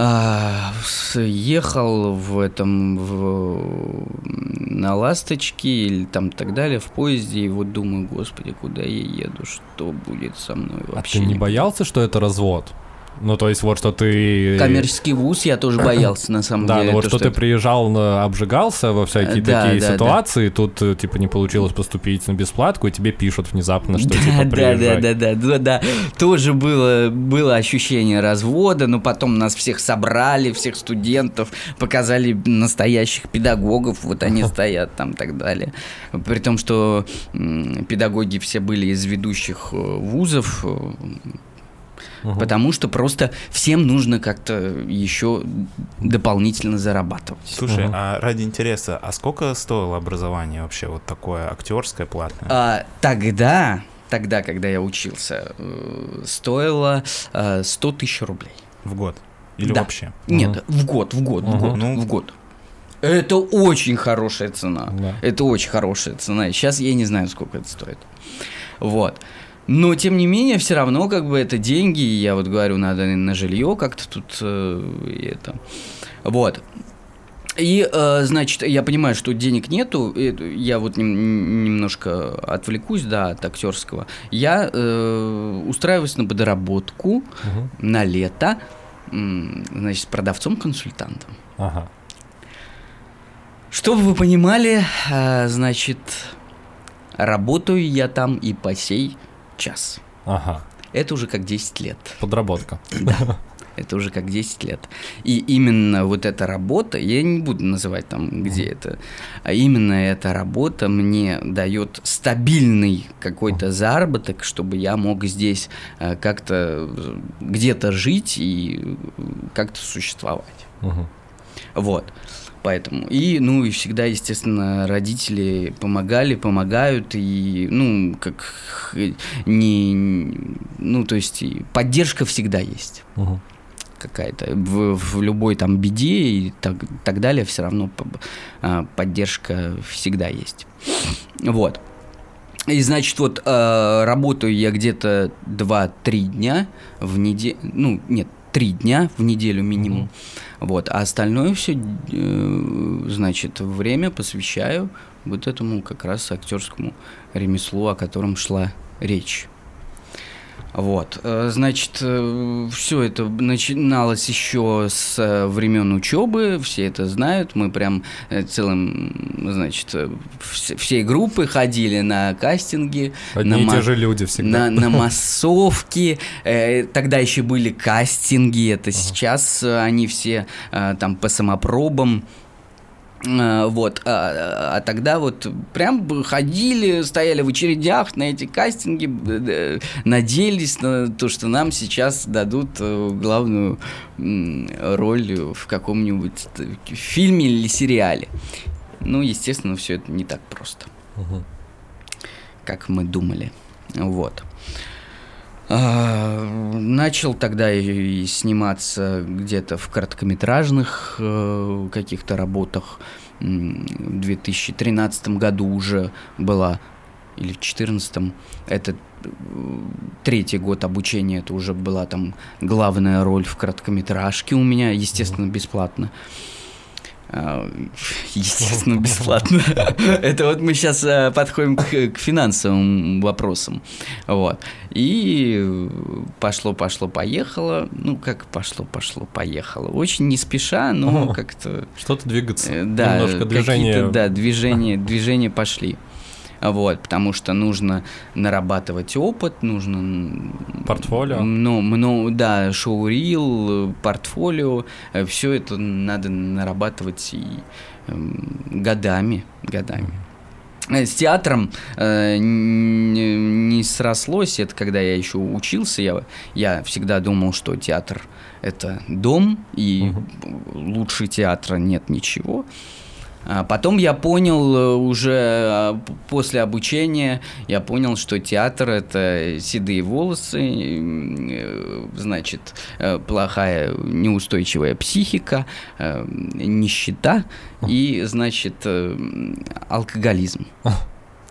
а, ехал в этом в, на ласточке или там так далее в поезде и вот думаю господи куда я еду что будет со мной А вообще ты не не боялся, что это развод? Ну, то есть вот что ты... коммерческий вуз я тоже боялся на самом Да, деле ну вот то, что ты приезжал, обжигался во всякие Да, такие да, да. ситуации, тут э, типа не получилось поступить на бесплатку, и тебе пишут внезапно, что да, типа да, да, приезжай. да, да, да, да. Тоже было, было ощущение развода, но потом нас всех собрали, всех студентов, показали настоящих педагогов, вот они стоят там и так далее. При том, что педагоги все были из ведущих э, вузов, э, Мгм. потому что просто всем нужно как-то еще дополнительно зарабатывать. Слушай, Мгм. а ради интереса, а сколько стоило образование вообще вот такое актерское платное? А, тогда, тогда, когда я учился, э, стоило э, 100 тысяч рублей. В год? Или Да. вообще? Нет, в год, в год, в Мгм. год, Ну. в год. Это очень хорошая цена. Да. Это очень хорошая цена. Сейчас я не знаю, сколько это стоит. Вот. Но, тем не менее, все равно, как бы, это деньги. и Я вот говорю, надо на жилье как-то тут э, и это. Вот. И, э, значит, я понимаю, что денег нету. я вот нем- немножко отвлекусь, да, от актерского. Я э, устраиваюсь на подработку Мгм. на лето, значит, продавцом-консультантом. Ага. Чтобы вы понимали, э, значит, работаю я там и по сей час. Ага. Это уже как 10 лет. Подработка. Да. Это уже как 10 лет. И именно вот эта работа, я не буду называть там, где это, а именно эта работа мне дает стабильный какой-то заработок, чтобы я мог здесь э, как-то э, где-то жить и э, как-то существовать. Мгм. Вот. Поэтому. И, ну, и всегда, естественно, родители помогали, помогают, и, ну, как не... Ну, то есть, поддержка всегда есть Мгм. какая-то. В, в любой там беде и так, так далее все равно а, поддержка всегда есть. Вот. И значит, вот э, работаю я где-то 2-3 дня в неделю, ну, нет, 3 дня в неделю минимум. Вот, а остальное все, значит, время посвящаю вот этому как раз актерскому ремеслу, о котором шла речь. Вот, э, значит, все это начиналось еще с э, времен учебы, все это знают, мы прям э, целым, значит, э, вс- всей группы ходили на кастинги, Одни на и те же люди всегда. на, на массовки. Э, Тогда еще были кастинги. Это сейчас э, они все э, там по самопробам. Э, Вот, а, а тогда вот прям ходили, стояли в очередях на эти кастинги, б- д- надеялись на то, что нам сейчас дадут э, главную роль в каком-нибудь э, фильме или сериале. Ну, естественно, все это не так просто Мгм. как мы думали. Вот. А, Начал тогда и сниматься где-то в короткометражных э, каких-то работах. В 2013 году уже была, или в 2014, это э, третий год обучения, это уже была там главная роль в короткометражке у меня, естественно, бесплатно. А, Естественно, бесплатно. Это вот мы сейчас подходим к, к финансовым вопросам. Вот. И пошло, пошло, поехало. Ну, как пошло, пошло, поехало. Очень не спеша, но как-то Что-то двигаться. Э, Да, Немножко движения. Да, движения, движения пошли. Вот, потому что нужно нарабатывать опыт, нужно... Портфолио. Ну, ну, да, шоу-рил, портфолио, все это надо нарабатывать и эм, годами, годами. Э, С театром э, не, не срослось. Это когда я еще учился. Я, я всегда думал, что театр это дом, и лучше театра нет ничего. А потом я понял э, уже а, после обучения, я понял, что театр это седые волосы, э, значит, э, плохая неустойчивая психика, нищета и, значит, алкоголизм.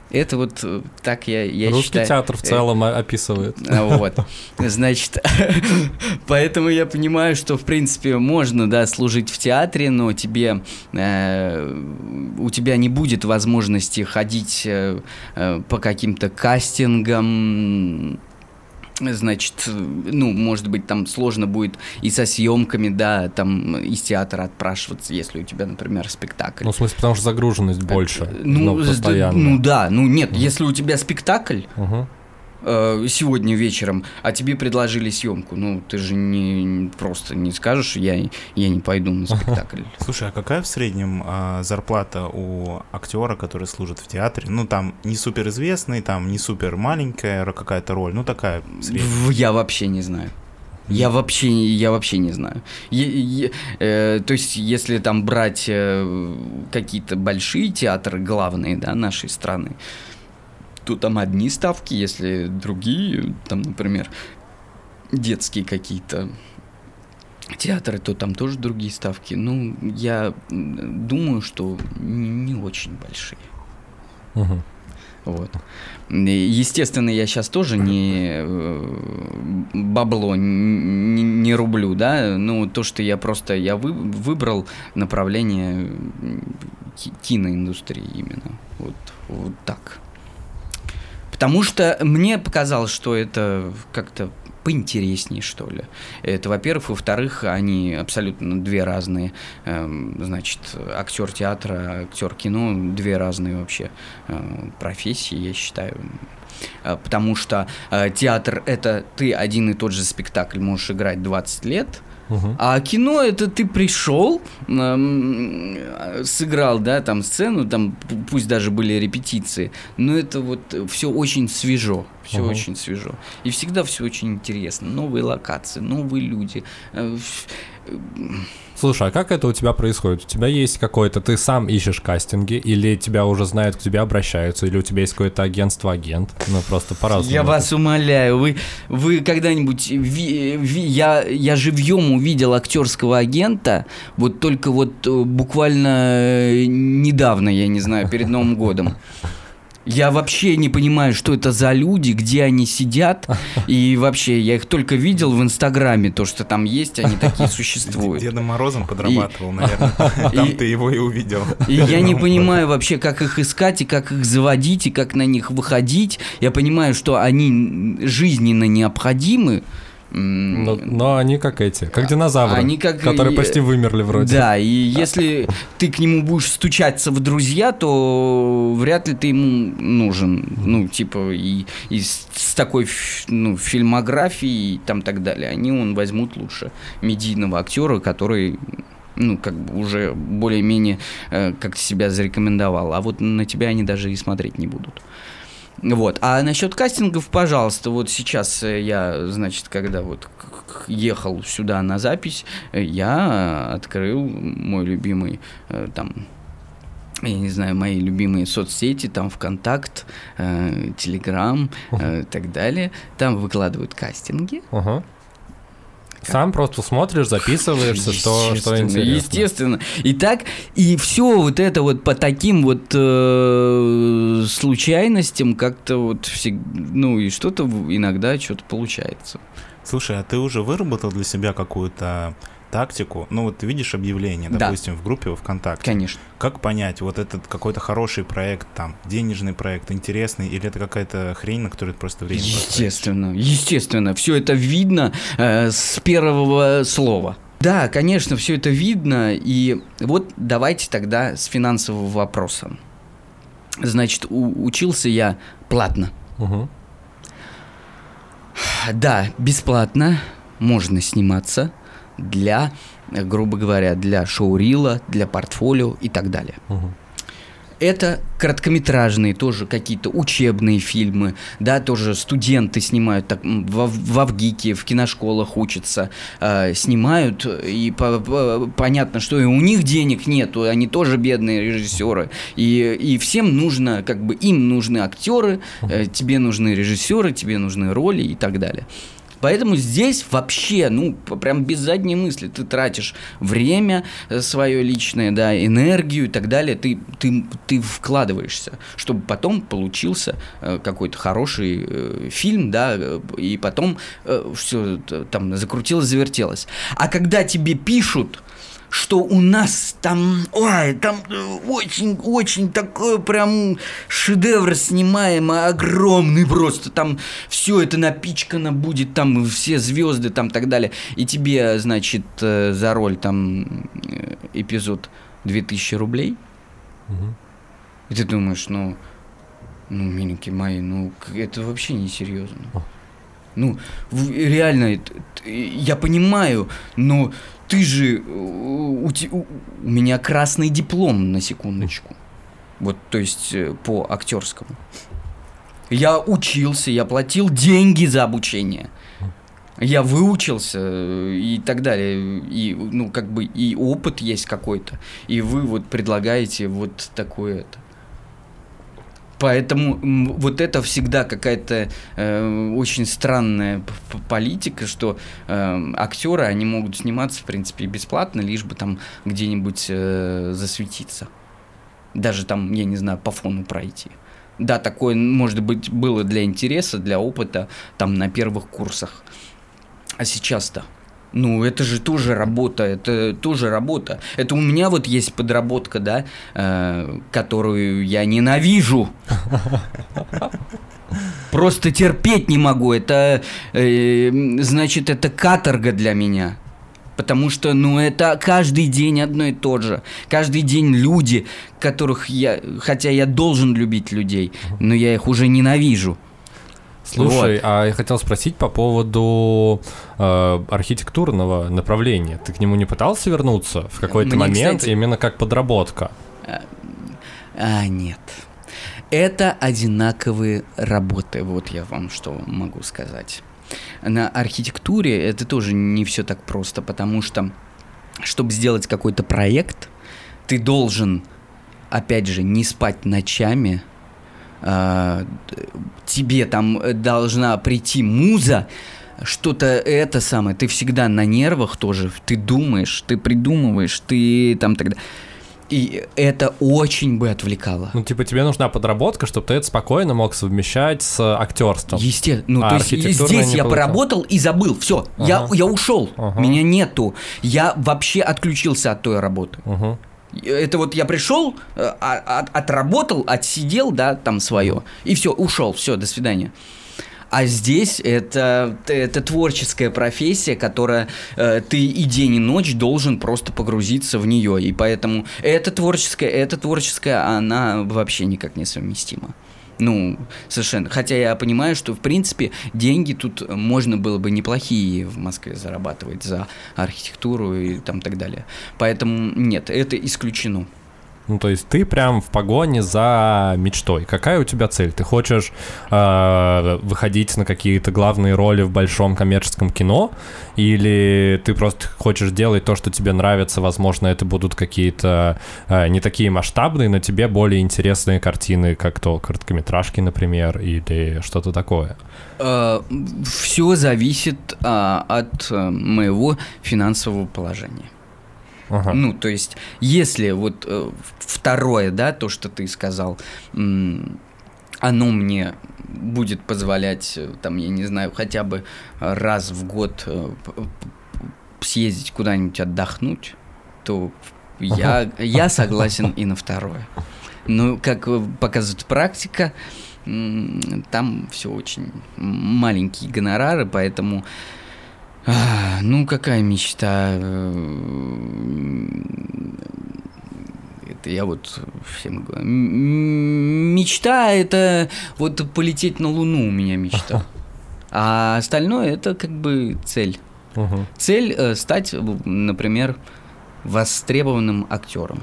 Это вот э, так я, я Русский считаю. театр в э, целом о- описывает. а, Вот. Значит, поэтому я понимаю, что, в принципе, можно, да, служить в театре, но тебе, э, у тебя не будет возможности ходить э, э, по каким-то кастингам, Значит, э, ну, может быть, там сложно будет и со съемками, да, там из театра отпрашиваться, если у тебя, например, спектакль. Ну, в смысле, потому что загруженность больше. ну, ну, постоянно. ну да, ну нет, если у тебя спектакль, Мгм. Э, сегодня вечером, а тебе предложили съемку, ну ты же не просто не скажешь, я, я не пойду на спектакль. Слушай, а какая в среднем а, зарплата у актера, который служит в театре? Ну, там не супер известный, там не супер маленькая какая-то роль, ну, такая средняя. В- Я вообще не знаю. Я вообще, я вообще не знаю. Е- е- э, то есть, если там брать э, какие-то большие театры, главные, да, нашей страны, то там одни ставки, если другие, там, например, детские какие-то театры, то там тоже другие ставки. Ну, я думаю, что не, очень большие. Мгм. Вот. Естественно, я сейчас тоже не э, бабло не, не рублю, да, ну то, что я просто я вы- выбрал направление киноиндустрии именно, вот, вот так. Потому что мне показалось, что это как-то поинтереснее, что ли. Это, во-первых. Во-вторых, они абсолютно две разные. эм, значит, актер театра, актер кино, две разные вообще э, профессии, я считаю. Э, Потому что э, театр это ты один и тот же спектакль можешь играть 20 лет, А кино это ты пришел, эм, э, сыграл, да, там сцену, там пусть даже были репетиции, но это вот все очень свежо, все Ага. очень свежо. И всегда все очень интересно. Новые локации, новые люди. Э, ф- Слушай, а как это у тебя происходит? У тебя есть какой-то, ты сам ищешь кастинги, или тебя уже знают, к тебе обращаются, или у тебя есть какое-то агентство-агент? Ну, просто по-разному. Я вас умоляю, вы, вы когда-нибудь, ви- ви- я, я живьем увидел актерского агента, вот только вот э, буквально э, недавно, я не знаю, перед Новым годом. Я вообще не понимаю, что это за люди, где они сидят, и вообще, я их только видел в Инстаграме, то, что там есть, они такие существуют. Дедом Морозом подрабатывал, наверное. Там и- ты его и увидел. И я не понимаю вообще, как их искать, и как их заводить, и как на них выходить. Я понимаю, что они жизненно необходимы. Но, но они как эти, как динозавры, Они как которые почти вымерли вроде. Да, и если ты к нему будешь стучаться в друзья, то вряд ли ты ему нужен. Ну, типа, и, и с, такой ну, фильмографией и там так далее. Они он возьмут лучше медийного актера, который ну, как бы уже более-менее э, как себя зарекомендовал. А вот на тебя они даже и смотреть не будут. Вот. А насчет кастингов, пожалуйста, вот сейчас э, я, значит, когда вот ехал сюда на запись, э, я открыл мой любимый э, там я не знаю, мои любимые соцсети, там ВКонтакт, э, Телеграм э, и так далее. Там выкладывают кастинги. Ага. Сам просто смотришь, записываешься, что, что Естественно, интересно. Естественно. И так, и все вот это вот по таким вот э, случайностям как-то вот всег- ну и что-то иногда что-то получается. Слушай, а ты уже выработал для себя какую-то тактику? Ну вот ты видишь объявление, Да. допустим, в группе во ВКонтакте. Конечно. Как понять, вот этот какой-то хороший проект, там, денежный проект, интересный, или это какая-то хрень, на которую ты просто время потратишь? Естественно, естественно, все это видно э, с первого слова. Да, конечно, все это видно, и вот давайте тогда с финансового вопроса. Значит, у- учился я платно. Мгм. Да, бесплатно можно сниматься для, грубо говоря, для шоурила, для портфолио и так далее. Это короткометражные, тоже какие-то учебные фильмы, да, тоже студенты снимают, так, в, в Авгике, в киношколах учатся, э, снимают, и по- по- понятно, что и у них денег нету, они тоже бедные режиссеры, и, и всем нужно, как бы им нужны актеры, э, тебе нужны режиссеры, тебе нужны роли и так далее. Поэтому здесь вообще, ну, прям без задней мысли, ты тратишь время свое личное, да, энергию и так далее, ты, ты, ты вкладываешься, чтобы потом получился э, какой-то хороший э, фильм, да, э, и потом все там закрутилось, завертелось. А когда тебе пишут, что у нас там, ой, там очень-очень такой прям шедевр снимаемый, огромный просто, там все это напичкано будет, там все звезды, там так далее, и тебе, значит, э, за роль там э, эпизод 2000 рублей, и ты думаешь, ну, ну, миленькие мои, ну, это вообще несерьезно. Ну, в- реально, это- т- я понимаю, но ты же, э, у, у- у меня красный диплом, на секундочку. Вот, то есть, э, по актерскому. Я учился, я платил деньги за обучение. Я выучился э, и так далее. И, ну, как бы, и опыт есть какой-то. И вы вот предлагаете вот такое это. Поэтому вот это всегда какая-то э, очень странная политика, что э, актеры, они могут сниматься, в принципе, бесплатно, лишь бы там где-нибудь э, засветиться. Даже там, я не знаю, по фону пройти. Да, такое, может быть, было для интереса, для опыта, там, на первых курсах. А сейчас-то? Ну, это же тоже работа, это тоже работа. Это у меня вот есть подработка, да, э, которую я ненавижу. Просто терпеть не могу. Это, э, значит, это каторга для меня. Потому что, ну, это каждый день одно и то же. Каждый день люди, которых я... Хотя я должен любить людей, но я их уже ненавижу. Слушай, а я хотел спросить по поводу э, архитектурного направления. Ты к нему не пытался вернуться в какой-то Мне, момент кстати- именно как подработка? А, нет. Это одинаковые работы, вот я вам что могу сказать. На архитектуре это тоже не все так просто, потому что, чтобы сделать какой-то проект, ты должен, опять же, не спать ночами, д- тебе там э, должна прийти муза, что-то это самое, ты всегда на нервах тоже, ты думаешь, ты придумываешь, ты там тогда... И это очень бы отвлекало. Ну, типа, тебе нужна подработка, чтобы ты это спокойно мог совмещать с актерством. Естественно. Ну, А то есть здесь я поработал и забыл. Все, я, Ага. я ушел. Ага. Меня нету. Я вообще отключился от той работы. Мгм. Это вот я пришел, э, а- от- отработал, отсидел, да, там свое, и все, ушел, все, до свидания. А здесь это, это творческая профессия, которая э, ты и день, и ночь должен просто погрузиться в нее. И поэтому это творческая, это творческая, она вообще никак не совместима. Ну, совершенно. Хотя я понимаю, что, в принципе, деньги тут можно было бы неплохие в Москве зарабатывать за архитектуру и там так далее. Поэтому нет, это исключено. Ну, то есть ты прям в погоне за мечтой. Какая у тебя цель? Ты хочешь э, выходить на какие-то главные роли в большом коммерческом кино? Или ты просто хочешь делать то, что тебе нравится? Возможно, это будут какие-то э, не такие масштабные, но тебе более интересные картины, как то короткометражки, например, или что-то такое. Все зависит а, от а, моего финансового положения. Ага. Ну, то есть, если вот э, второе, да, то, что ты сказал, оно мне будет позволять, э, там, я не знаю, хотя бы раз в год э, съездить куда-нибудь отдохнуть, то я, я согласен и на второе. Но, как э, показывает практика, там все очень маленькие гонорары, поэтому а, ну, какая мечта? э, Это я вот всем говорю. Мечта это вот полететь на Луну у меня мечта. А остальное это как бы цель. Мгм. Цель э, стать, например, востребованным актером.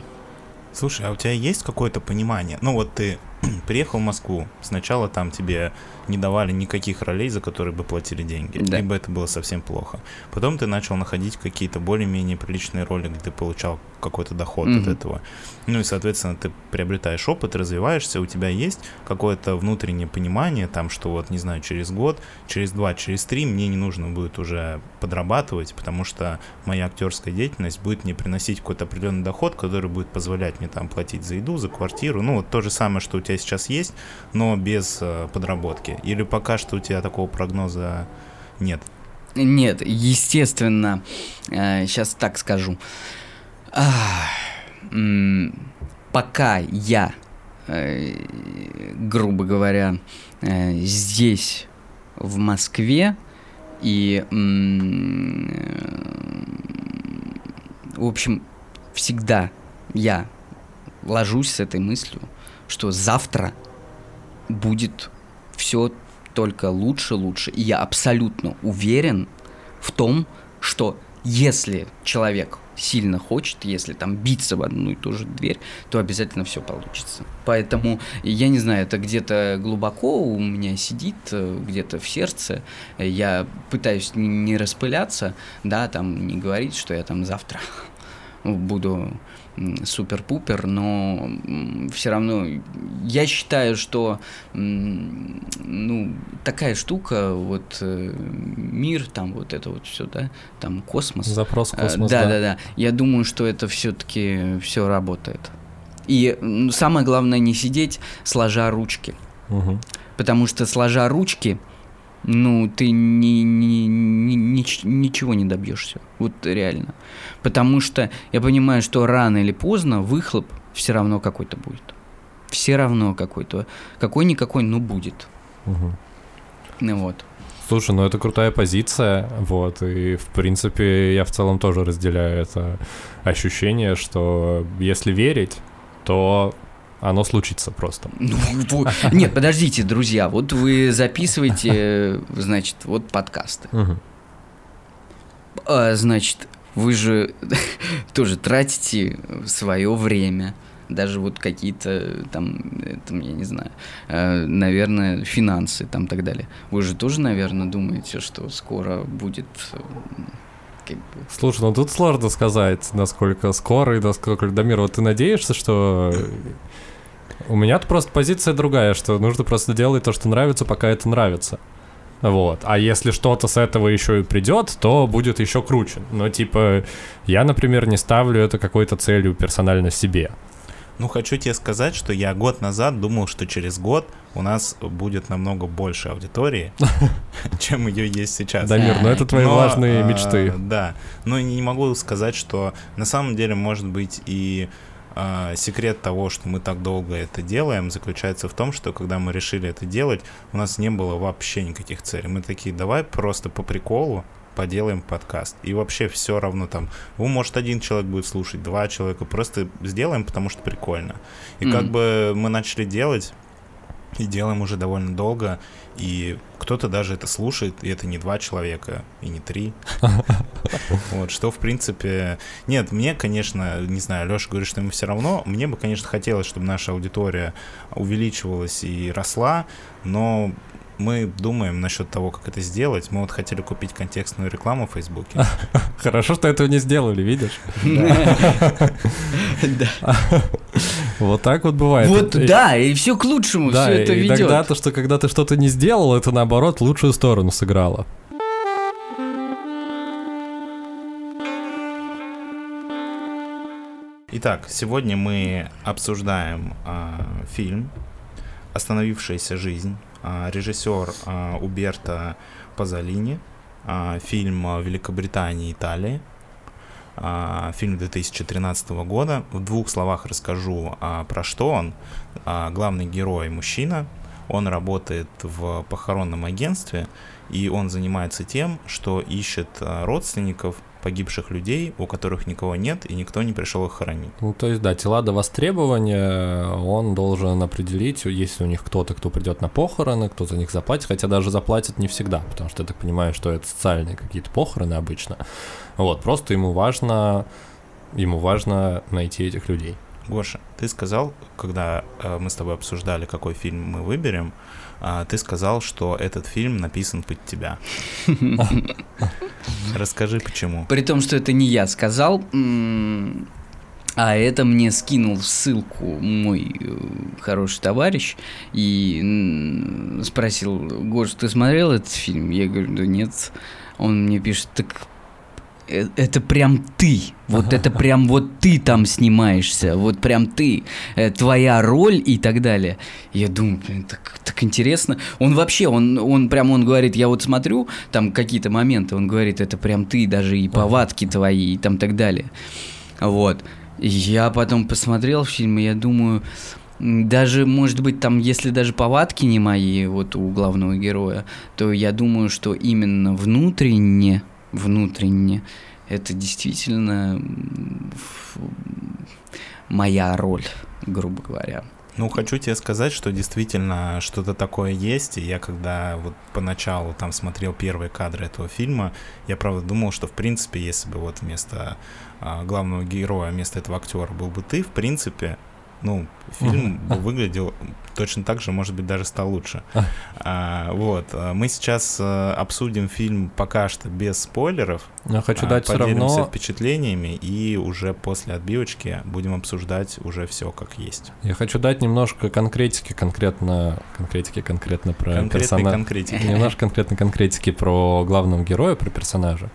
Слушай, а у тебя есть какое-то понимание? Ну вот ты приехал в Москву, сначала там тебе не давали никаких ролей, за которые бы платили деньги, Да. либо это было совсем плохо. Потом ты начал находить какие-то более-менее приличные роли, где ты получал какой-то доход от Мгм. этого. Ну и, соответственно, ты приобретаешь опыт, развиваешься, у тебя есть какое-то внутреннее понимание, там, что вот, не знаю, через год, через два, через три мне не нужно будет уже подрабатывать, потому что моя актерская деятельность будет мне приносить какой-то определенный доход, который будет позволять мне там платить за еду, за квартиру, ну вот то же самое, что у тебя сейчас есть, но без э, подработки. Или пока что у тебя такого прогноза нет? Нет, естественно, сейчас так скажу. Пока я, э, грубо говоря, э, здесь, в Москве, и, э, в общем, всегда я ложусь с этой мыслью, что завтра будет все только лучше, лучше. И я абсолютно уверен в том, что если человек сильно хочет, если там биться в одну и ту же дверь, то обязательно все получится. Поэтому, я не знаю, это где-то глубоко у меня сидит, э, где-то в сердце. Я пытаюсь не- не распыляться, да, там не говорить, что я там завтра буду супер-пупер, но все равно я считаю, что ну такая штука, вот э, мир, там вот это вот все, да, там космос. Запрос в Э, космос, да, да. да, да. Я думаю, что это все-таки все работает. И самое главное не сидеть сложа ручки. Мгм. Потому что сложа ручки, ну, ты ни, ни- ни- нич- ничего не добьешься. Вот реально. Потому что я понимаю, что рано или поздно выхлоп все равно какой-то будет. Все равно какой-то. Какой-никакой, но будет. Мгм. Ну вот. Слушай, ну это крутая позиция, вот, и в принципе я в целом тоже разделяю это ощущение, что если верить, то оно случится просто. Ну, во- Нет, подождите, друзья, вот вы записываете, значит, вот подкасты. Мгм. А, значит, вы же тоже тратите свое время, даже вот какие-то там, там, я не знаю, э, наверное, финансы там так далее. Вы же тоже, наверное, думаете, что скоро будет как бы, Слушай, ну тут сложно сказать, насколько скоро и насколько... Дамир, вот ты надеешься, что... У меня-то просто позиция другая, что нужно просто делать то, что нравится, пока это нравится. Вот. А если что-то с этого еще и придет, то будет еще круче. Но типа, я, например, не ставлю это какой-то целью персонально себе. Ну, хочу тебе сказать, что я год назад думал, что через год у нас будет намного больше аудитории, чем ее есть сейчас. Дамир, ну это твои Но, влажные а, мечты. Да, но не могу сказать, что на самом деле может быть и секрет того, что мы так долго это делаем, заключается в том, что когда мы решили это делать, у нас не было вообще никаких целей. Мы такие, давай просто по приколу поделаем подкаст. И вообще все равно там, ну, может, один человек будет слушать, два человека, просто сделаем, потому что прикольно. И как Мгм. бы мы начали делать, и делаем уже довольно долго, и кто-то даже это слушает, и это не два человека, и не три. Вот, что, в принципе... Нет, мне, конечно, не знаю, Леша говорит, что ему все равно. Мне бы, конечно, хотелось, чтобы наша аудитория увеличивалась и росла, но мы думаем насчет того, как это сделать. Мы вот хотели купить контекстную рекламу в Фейсбуке. Хорошо, что этого не сделали, видишь? Вот так вот бывает. Вот И- да, и все к лучшему, Да, все это и ведет. тогда то, что когда ты что-то не сделал, это наоборот лучшую сторону сыграло. Итак, сегодня мы обсуждаем а, фильм «Остановившаяся жизнь». А, режиссер а, Уберто Пазолини. А, фильм Великобритании и Италии. А, фильм 2013 года. В двух словах расскажу, а, про что он. А, главный герой мужчина. Он работает в похоронном агентстве, и он занимается тем, что ищет родственников погибших людей, у которых никого нет, и никто не пришел их хоронить. Ну, то есть, да, тела до востребования он должен определить, есть ли у них кто-то, кто придет на похороны, кто за них заплатит, хотя даже заплатит не всегда, потому что я так понимаю, что это социальные какие-то похороны обычно. Вот, просто ему важно, ему важно найти этих людей. Гоша, ты сказал, когда э, мы с тобой обсуждали, какой фильм мы выберем, ты сказал, что этот фильм написан под тебя. Расскажи, почему. При том, что это не я сказал, а это мне скинул ссылку мой э, хороший товарищ и спросил, Гош, ты смотрел этот фильм? Я говорю, да нет. Он мне пишет, так это прям ты, вот это прям вот ты там снимаешься, вот прям ты, э, твоя роль и так далее. Я думаю, блин, так, так интересно. Он вообще, он, он прям, он говорит, я вот смотрю, там какие-то моменты, он говорит, это прям ты, даже и повадки твои и там так далее. Вот. Я потом посмотрел фильм, и я думаю, даже, может быть, там, если даже повадки не мои, вот у главного героя, то я думаю, что именно внутренне, внутренне, это действительно моя роль, грубо говоря. Ну, хочу тебе сказать, что действительно что-то такое есть, и я когда вот поначалу там смотрел первые кадры этого фильма, я правда думал, что в принципе, если бы вот вместо а, главного героя, вместо этого актера был бы ты, в принципе, ну, фильм бы выглядел точно так же, может быть, даже стал лучше. А, вот, а, мы сейчас а, обсудим фильм пока что без спойлеров, Я хочу а, дать все равно... впечатлениями, и уже после отбивочки будем обсуждать уже все как есть. Я хочу дать немножко конкретики конкретно... Конкретики конкретно про персонажа. конкретики. Немножко конкретно конкретики про главного героя, про персонажа,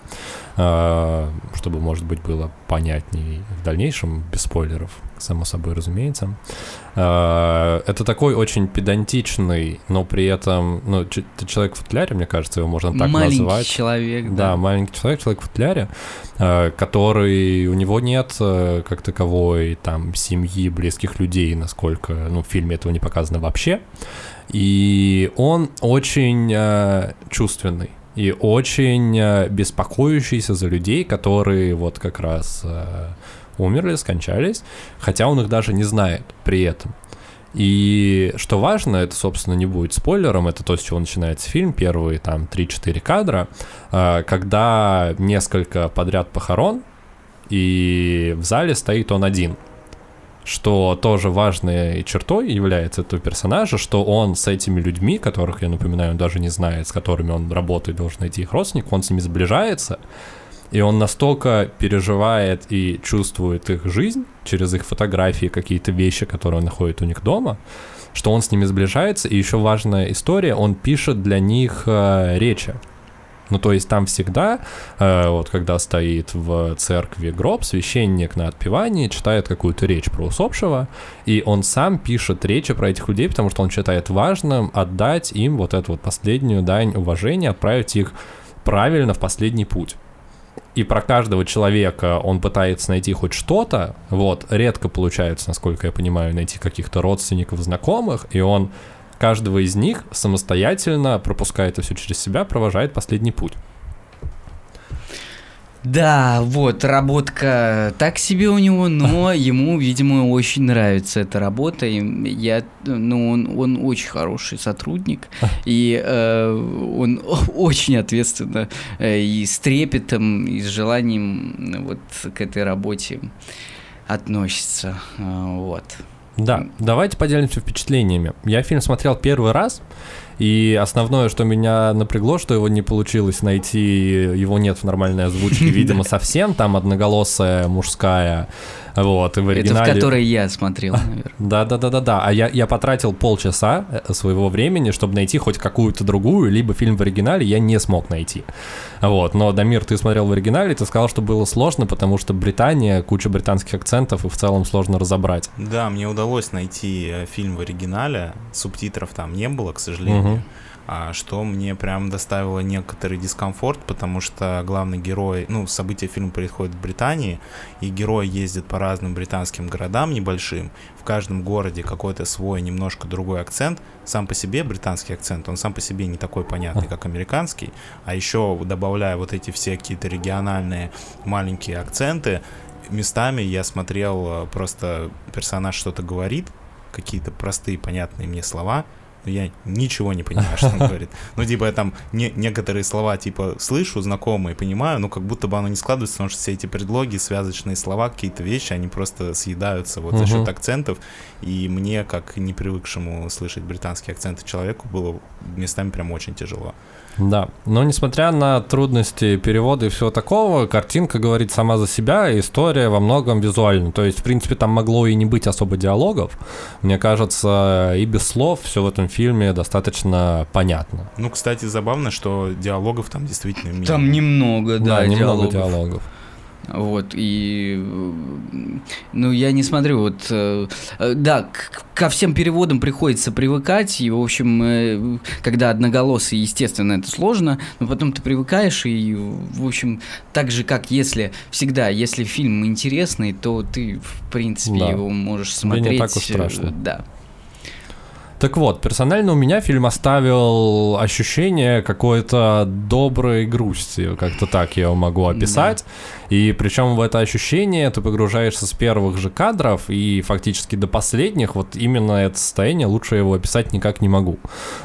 а, чтобы, может быть, было понятнее в дальнейшем, без спойлеров, само собой, разумеется. А, Это такой очень педантичный, но при этом, ну, человек в футляре, мне кажется, его можно так Маленький назвать. человек, Да, да. маленький человек, человек в футляре, э, который у него нет э, как таковой там семьи, близких людей, насколько, ну, в фильме этого не показано вообще. И он очень э, чувственный и очень э, беспокоящийся за людей, которые вот как раз э, умерли, скончались, хотя он их даже не знает при этом. И что важно, это, собственно, не будет спойлером, это то, с чего начинается фильм, первые там 3-4 кадра, э, когда несколько подряд похорон, и в зале стоит он один. Что тоже важной чертой является этого персонажа, что он с этими людьми, которых, я напоминаю, он даже не знает, с которыми он работает, должен найти их родственников, он с ними сближается, и он настолько переживает и чувствует их жизнь через их фотографии, какие-то вещи, которые он находит у них дома, что он с ними сближается. И еще важная история, он пишет для них э, речи. Ну, то есть там всегда, э, вот когда стоит в церкви гроб, священник на отпевании читает какую-то речь про усопшего, и он сам пишет речи про этих людей, потому что он считает важным отдать им вот эту вот последнюю дань уважения, отправить их правильно в последний путь. И про каждого человека он пытается найти хоть что-то, вот, редко получается, насколько я понимаю, найти каких-то родственников, знакомых, и он каждого из них самостоятельно, пропуская это все через себя, провожает последний путь. Да, вот, работка так себе у него, но ему, видимо, очень нравится эта работа. И я, ну, он, он очень хороший сотрудник, и э, он очень ответственно э, и с трепетом, и с желанием вот к этой работе относится. Э, Вот. Да, давайте поделимся впечатлениями. Я фильм смотрел первый раз, и основное, что меня напрягло, что его не получилось найти, его нет в нормальной озвучке, видимо, совсем, там одноголосая мужская, вот, и в Это в оригинале... которой я смотрел, наверное. Да, да, да, да, да. А я, я потратил полчаса э, своего времени, чтобы найти хоть какую-то другую, либо фильм в оригинале я не смог найти. Вот. Но, Дамир, ты смотрел в оригинале, ты сказал, что было сложно, потому что Британия, куча британских акцентов, и в целом сложно разобрать. Да, мне удалось найти э, фильм в оригинале, субтитров там не было, к сожалению, а, что мне прям доставило некоторый дискомфорт, потому что главный герой, ну, события фильма происходят в Британии, и герой ездит по разным британским городам небольшим, в каждом городе какой-то свой немножко другой акцент, сам по себе британский акцент, он сам по себе не такой понятный, как американский, а еще добавляя вот эти все какие-то региональные маленькие акценты, местами я смотрел э, просто персонаж что-то говорит, какие-то простые понятные мне слова, я ничего не понимаю, что он говорит. Ну, типа, я там не, некоторые слова, типа, слышу, знакомые, понимаю, но как будто бы оно не складывается, потому что все эти предлоги, связочные слова, какие-то вещи, они просто съедаются вот за счет акцентов, и мне, как не привыкшему слышать британские акценты человеку, было местами прям очень тяжело. Да, но несмотря на трудности перевода и всего такого, картинка говорит сама за себя, и история во многом визуальна. То есть, в принципе, там могло и не быть особо диалогов. Мне кажется, и без слов все в этом фильме достаточно понятно. Ну, кстати, забавно, что диалогов там действительно минимум. Там немного, да, Да, немного диалогов. диалогов. Вот, и, ну, я не смотрю, вот, э, да, ко всем переводам приходится привыкать, и, в общем, э, когда одноголосый, естественно, это сложно, но потом ты привыкаешь, и, в общем, так же, как если, всегда, если фильм интересный, то ты, в принципе, Да. его можешь Тебе не смотреть. так уж страшно. э, Да. Так вот, персонально у меня фильм оставил ощущение какой-то доброй грусти, как-то так я его могу описать. И причем в это ощущение ты погружаешься с первых же кадров и фактически до последних, вот именно это состояние, лучше его описать никак не могу.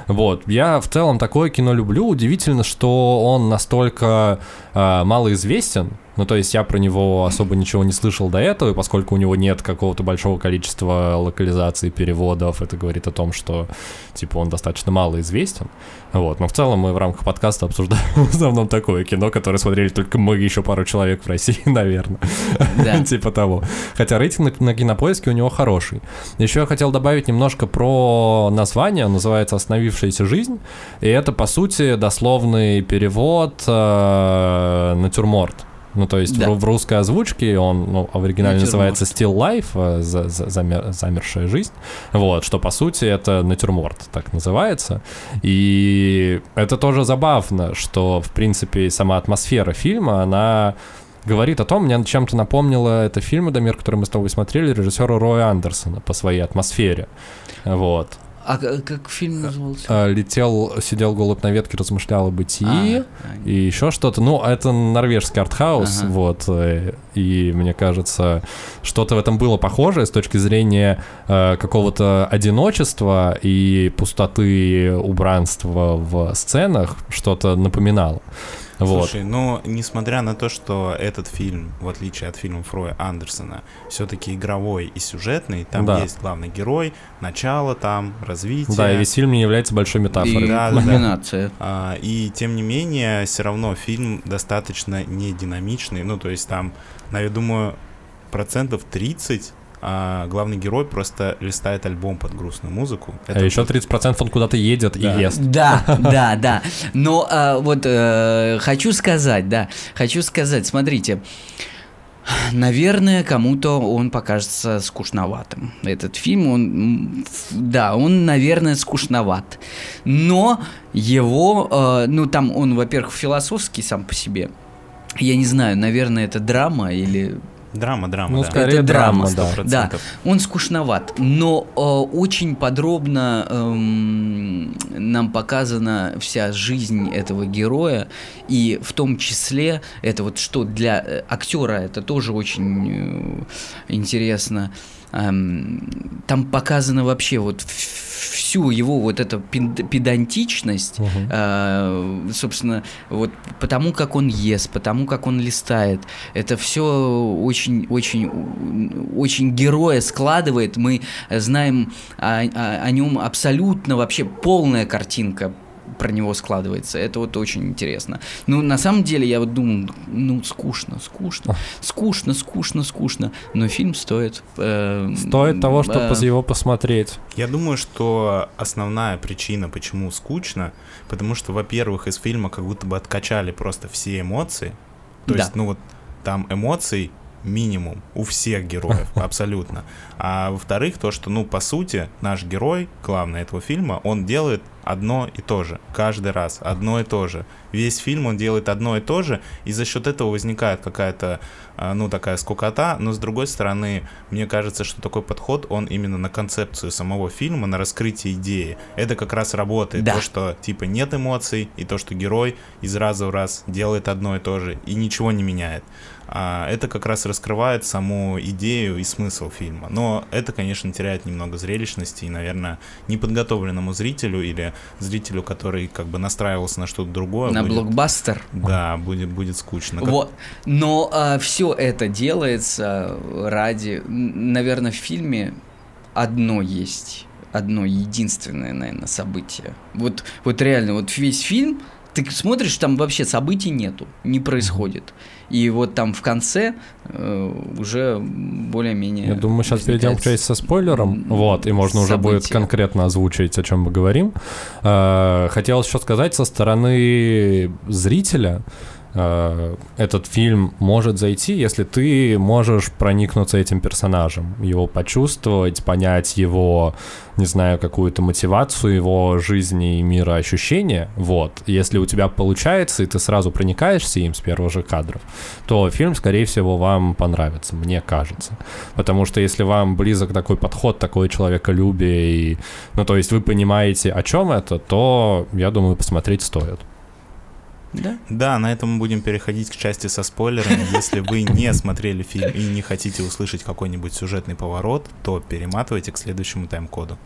Вот, я в целом такое кино люблю, удивительно, что он настолько э, малоизвестен, ну, то есть я про него особо ничего не слышал до этого, и поскольку у него нет какого-то большого количества локализаций, переводов, это говорит о том, что, типа, он достаточно мало известен. Вот, но в целом мы в рамках подкаста обсуждаем в основном такое кино, которое смотрели только мы еще пару человек в России, наверное. Да. типа того. Хотя рейтинг на, на кинопоиске у него хороший. Еще я хотел добавить немножко про название. Называется «Остановившаяся жизнь». И это, по сути, дословный перевод э, «Натюрморт». Ну, то есть Да. в, в русской озвучке он ну, в оригинале называется Still Life, э, за- за- замер- замершая жизнь. Вот, что по сути это натюрморт, так называется. И это тоже забавно, что, в принципе, сама атмосфера фильма, она говорит о том, мне чем-то напомнило это фильм «Дамир», который мы с тобой смотрели, режиссера Роя Андерсона по своей атмосфере. Вот. А как фильм назывался? А, Летел, сидел голубь на ветке, размышлял о бытии. А, И еще что-то. Ну, это норвежский артхаус, Ага. вот. э, И мне кажется, что-то в этом было похожее с точки зрения э, какого-то одиночества и пустоты убранства в сценах, что-то напоминало. Вот. Слушай, ну, несмотря на то, что этот фильм, в отличие от фильмов Роя Андерсона, все-таки игровой и сюжетный, там Да. есть главный герой, начало там, развитие. Да, и весь фильм не является большой И метафорой. Да, да, да. кульминация. А, и тем не менее, все равно фильм достаточно не динамичный. Ну, то есть там, я думаю, процентов 30 а, главный герой просто листает альбом под грустную музыку. А еще 30% он куда-то едет Да. и ест. Да, да, да. Но а, вот э, хочу сказать, да, хочу сказать, смотрите, наверное, кому-то он покажется скучноватым. Этот фильм, он, да, он, наверное, скучноват. Но его, э, ну там он, во-первых, философский сам по себе. Я не знаю, наверное, это драма или Драма, драма, Ну, да. скорее Это драма, драма, да. 100%. Да, он скучноват, но э, очень подробно эм, нам показана вся жизнь этого героя, и в том числе это вот что для э, актера это тоже очень э, интересно. Эм, там показано вообще вот всю его вот пед- педантичность, Мгм. э, собственно, вот потому как он ест, потому как он листает, это все очень, очень, очень героя складывает. Мы знаем о, о- о нем абсолютно вообще полная картинка про него складывается. Это вот очень интересно. Ну, на самом деле, я вот думаю, ну, скучно, скучно, скучно, скучно, скучно. Но фильм стоит... э, Стоит того, чтобы э, его посмотреть. Я думаю, что основная причина, почему скучно, потому что, во-первых, из фильма как будто бы откачали просто все эмоции. То Да. есть, ну вот там эмоций минимум у всех героев, абсолютно. А во-вторых, то, что, ну, по сути, наш герой, главный этого фильма, он делает одно и то же. Каждый раз одно и то же. Весь фильм он делает одно и то же, и за счет этого возникает какая-то, а, ну, такая скукота, но с другой стороны, мне кажется, что такой подход, он именно на концепцию самого фильма, на раскрытие идеи. Это как раз работает. Да. То, что, типа, нет эмоций, и то, что герой из раза в раз делает одно и то же, и ничего не меняет. А, это как раз раскрывает саму идею и смысл фильма. Но это, конечно, теряет немного зрелищности и, наверное, неподготовленному зрителю или зрителю, который как бы настраивался на что-то другое. На будет- блокбастер. Да, будет, будет скучно. Как- Вот. Но все это делается ради, наверное, в фильме одно есть, одно единственное, наверное, событие. Вот, вот реально, вот весь фильм, ты смотришь, там вообще событий нету, не происходит. И вот там в конце э, уже более-менее... Я думаю, мы сейчас перейдем к части со спойлером, вот, и можно уже будет конкретно озвучить, о чем мы говорим. Э, Хотелось еще сказать, со стороны зрителя, этот фильм может зайти, если ты можешь проникнуться этим персонажем, его почувствовать, понять его, не знаю, какую-то мотивацию его жизни и мироощущения, вот. Если у тебя получается, и ты сразу проникаешься им с первых же кадров, то фильм, скорее всего, вам понравится, мне кажется. Потому что если вам близок такой подход, такое человеколюбие, и, ну, то есть вы понимаете, о чем это, то, я думаю, посмотреть стоит. Да? Да, на этом мы будем переходить к части со спойлерами. Если вы не смотрели фильм и не хотите услышать какой-нибудь сюжетный поворот, то перематывайте к следующему тайм-коду.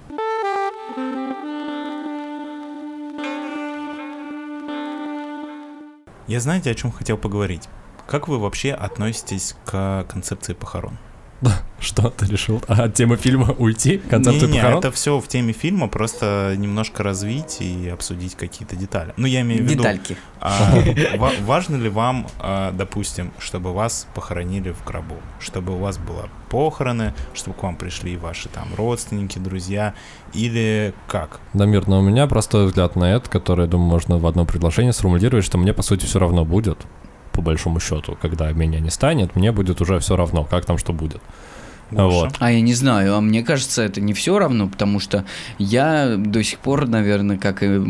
Я знаете, о чем хотел поговорить? Как вы вообще относитесь к концепции похорон? Что ты решил? А, от темы фильма уйти? Концепцию Не-не, похорон? это все в теме фильма, просто немножко развить и обсудить какие-то детали. Ну, я имею в виду... Детальки. А, ва- важно ли вам, а, допустим, чтобы вас похоронили в гробу, чтобы у вас было похороны, чтобы к вам пришли ваши там родственники, друзья, или как? Дамир, но у меня простой взгляд на это, который, я думаю, можно в одно предложение сформулировать, что мне, по сути, все равно будет, по большому счету, когда меня не станет, мне будет уже все равно, как там что будет. Вот. А я не знаю, а мне кажется, это не все равно, потому что я до сих пор, наверное, как и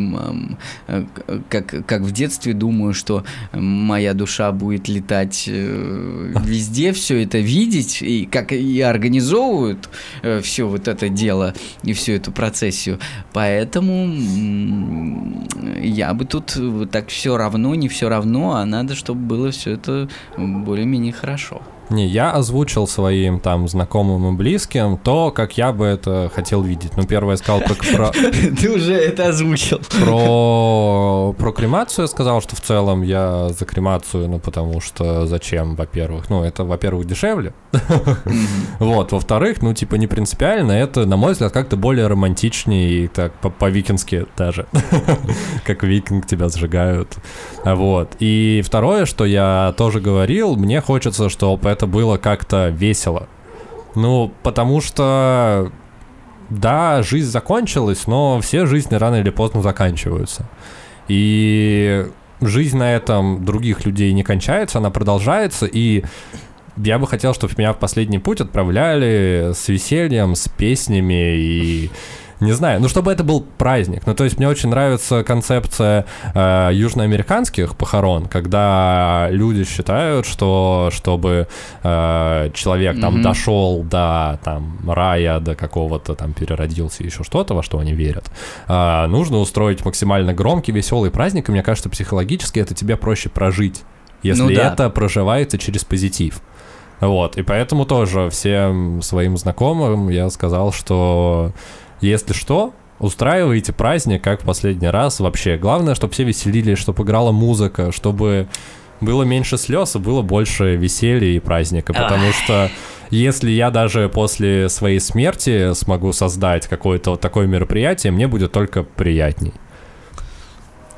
э, как, как в детстве думаю, что моя душа будет летать э, везде, все это видеть, и как и организовывают все вот это дело и всю эту процессию. Поэтому я бы тут так все равно, не все равно, а надо, чтобы было все это более-менее хорошо. Не, я озвучил своим там знакомым и близким то, как я бы это хотел видеть. Ну, первое я сказал про, про, Ты уже это озвучил. про, про кремацию, я сказал, что в целом я за кремацию, ну, потому что зачем, во-первых? Ну, это, во-первых, дешевле. Вот, во-вторых, ну, типа, не принципиально, это, на мой взгляд, как-то более романтичнее и так по- по-викински даже. Как викинг тебя сжигают. Вот. И второе, что я тоже говорил, мне хочется, чтобы это было как-то весело. Ну, потому что, да, жизнь закончилась, но все жизни рано или поздно заканчиваются. И жизнь на этом других людей не кончается, она продолжается, и я бы хотел, чтобы меня в последний путь отправляли с весельем, с песнями и не знаю, ну чтобы это был праздник. Ну то есть мне очень нравится концепция э, южноамериканских похорон, когда люди считают, что чтобы э, человек там Мгм. дошел до там рая, до какого-то там переродился, еще что-то, во что они верят, э, нужно устроить максимально громкий, веселый праздник, и мне кажется, психологически это тебе проще прожить, если Ну да. это проживается через позитив. Вот, и поэтому тоже всем своим знакомым я сказал, что если что, устраивайте праздник, как в последний раз вообще. Главное, чтобы все веселились, чтобы играла музыка, чтобы было меньше слез и было больше веселья и праздника. Потому что если я даже после своей смерти смогу создать какое-то вот такое мероприятие, мне будет только приятней.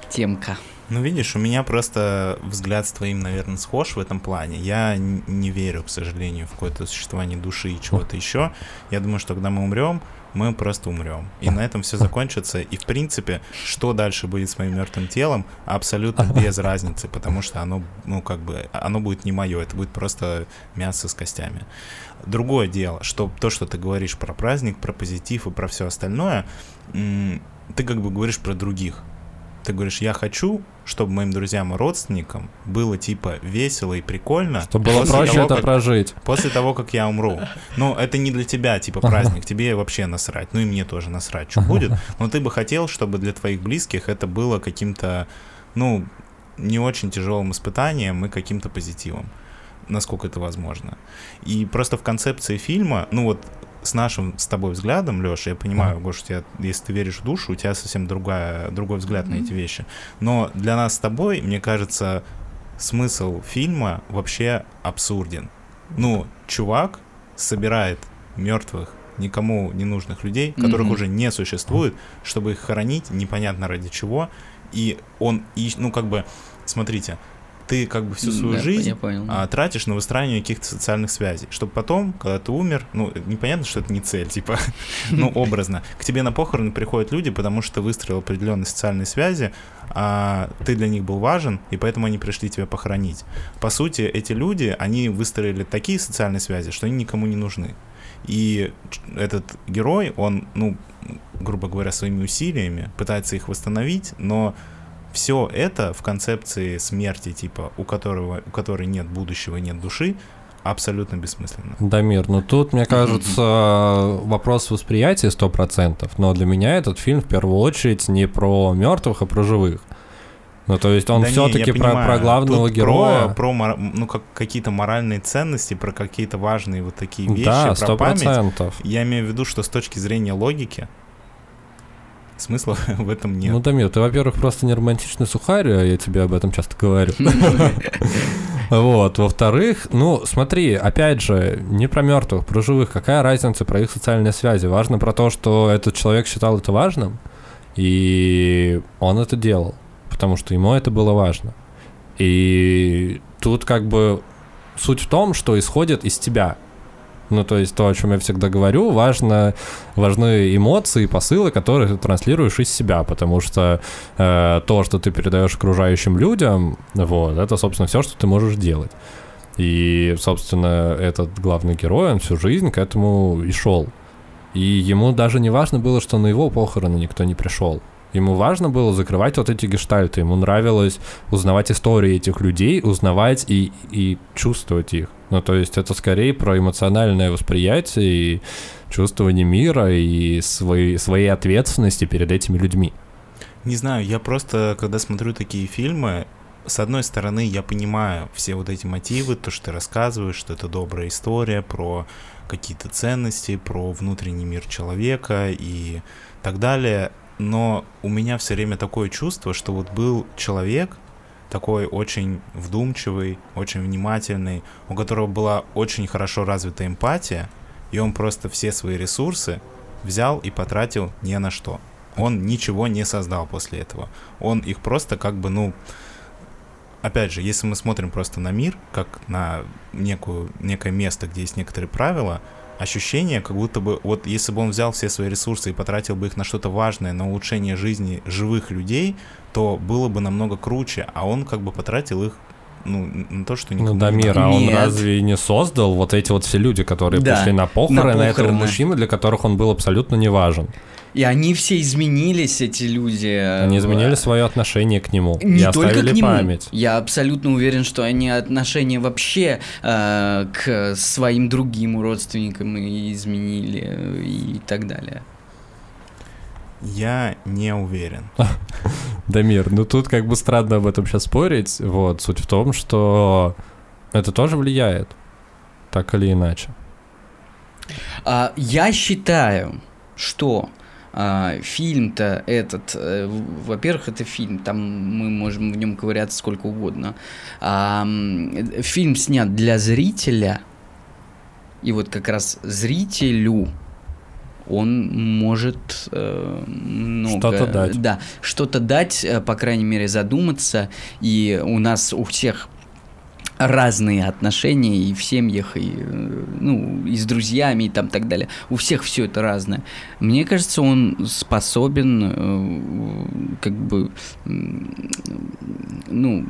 Темка. Ну, видишь, у меня просто взгляд с твоим, наверное, схож в этом плане. Я не верю, к сожалению, в какое-то существование души и чего-то еще. Я думаю, что когда мы умрем, мы просто умрем. И на этом все закончится. И, в принципе, что дальше будет с моим мертвым телом, абсолютно без разницы, потому что оно, ну, как бы, оно будет не мое, это будет просто мясо с костями. Другое дело, что то, что ты говоришь про праздник, про позитив и про все остальное, ты как бы говоришь про других. Ты говоришь, я хочу, чтобы моим друзьям и родственникам было типа весело и прикольно. Чтобы было проще того, это как- прожить. После того, как я умру. Ну, это не для тебя, типа, праздник. Тебе вообще насрать. Ну, и мне тоже насрать, что будет. Но ты бы хотел, чтобы для твоих близких это было каким-то, ну, не очень тяжелым испытанием и каким-то позитивом. насколько это возможно. И просто в концепции фильма, ну вот с нашим с тобой взглядом, Леша, я понимаю, mm. Гоша, тебя, если ты веришь в душу, у тебя совсем другая, другой взгляд mm-hmm. на эти вещи. Но для нас с тобой, мне кажется, смысл фильма вообще абсурден. Ну, чувак собирает мертвых, никому не нужных людей, которых mm-hmm. уже не существует, чтобы их хоронить непонятно ради чего. И он, и, ну, как бы, смотрите, ты как бы всю свою да, жизнь понял. а, тратишь на выстраивание каких-то социальных связей, чтобы потом, когда ты умер, ну, непонятно, что это не цель, типа, ну, образно, к тебе на похороны приходят люди, потому что ты выстроил определенные социальные связи, а ты для них был важен, и поэтому они пришли тебя похоронить. По сути, эти люди, они выстроили такие социальные связи, что они никому не нужны. И этот герой, он, ну, грубо говоря, своими усилиями пытается их восстановить, но все это в концепции смерти, типа, у которого, у которой нет будущего нет души, абсолютно бессмысленно. Дамир, ну тут, мне кажется, вопрос восприятия сто процентов, но для меня этот фильм в первую очередь не про мертвых, а про живых. Ну, то есть он да все-таки про, про главного Тут героя. Про, про ну, как, какие-то моральные ценности, про какие-то важные вот такие вещи, да, 100%. про память. Я имею в виду, что с точки зрения логики, смысла в этом нет. Ну, Дамир, ты, во-первых, просто не романтичный сухарь, а я тебе об этом часто говорю. Вот. Во-вторых, ну, смотри, опять же, не про мертвых, про живых. Какая разница про их социальные связи? Важно про то, что этот человек считал это важным, и он это делал, потому что ему это было важно. И тут как бы суть в том, что исходит из тебя. Ну, то есть то, о чем я всегда говорю, важно, важны эмоции, посылы, которые ты транслируешь из себя, потому что э, то, что ты передаешь окружающим людям, вот, это, собственно, все, что ты можешь делать. И, собственно, этот главный герой, он всю жизнь к этому и шел. И ему даже не важно было, что на его похороны никто не пришел. Ему важно было закрывать вот эти гештальты. Ему нравилось узнавать истории этих людей, узнавать и, и чувствовать их. Ну, то есть это скорее про эмоциональное восприятие и чувствование мира и свои, своей ответственности перед этими людьми. Не знаю, я просто, когда смотрю такие фильмы, с одной стороны, я понимаю все вот эти мотивы, то, что ты рассказываешь, что это добрая история про какие-то ценности, про внутренний мир человека и так далее но у меня все время такое чувство, что вот был человек, такой очень вдумчивый, очень внимательный, у которого была очень хорошо развита эмпатия, и он просто все свои ресурсы взял и потратил не на что. Он ничего не создал после этого. Он их просто как бы, ну, опять же, если мы смотрим просто на мир, как на некую, некое место, где есть некоторые правила, ощущение, как будто бы вот если бы он взял все свои ресурсы и потратил бы их на что-то важное, на улучшение жизни живых людей, то было бы намного круче, а он как бы потратил их ну, на то, что никому Ну, Дамир, а он разве не создал вот эти вот все люди, которые да, пришли на похороны, на похороны. этого мужчины, для которых он был абсолютно не важен? И они все изменились, эти люди. Они изменили свое отношение к нему. Не и только к нему. память. Я абсолютно уверен, что они отношение вообще э, к своим другим родственникам изменили э, и так далее. Я не уверен. Дамир, ну тут как бы странно об этом сейчас спорить. Вот, суть в том, что это тоже влияет, так или иначе. А, я считаю, что фильм-то этот, э, во-первых, это фильм, там мы можем в нем ковыряться сколько угодно. А, фильм снят для зрителя, и вот как раз зрителю он может э, много, что-то дать. Да, что-то дать, э, по крайней мере, задуматься. И у нас у всех разные отношения и в семьях, и, э, ну, и с друзьями, и там так далее. У всех все это разное. Мне кажется, он способен э, как бы ну,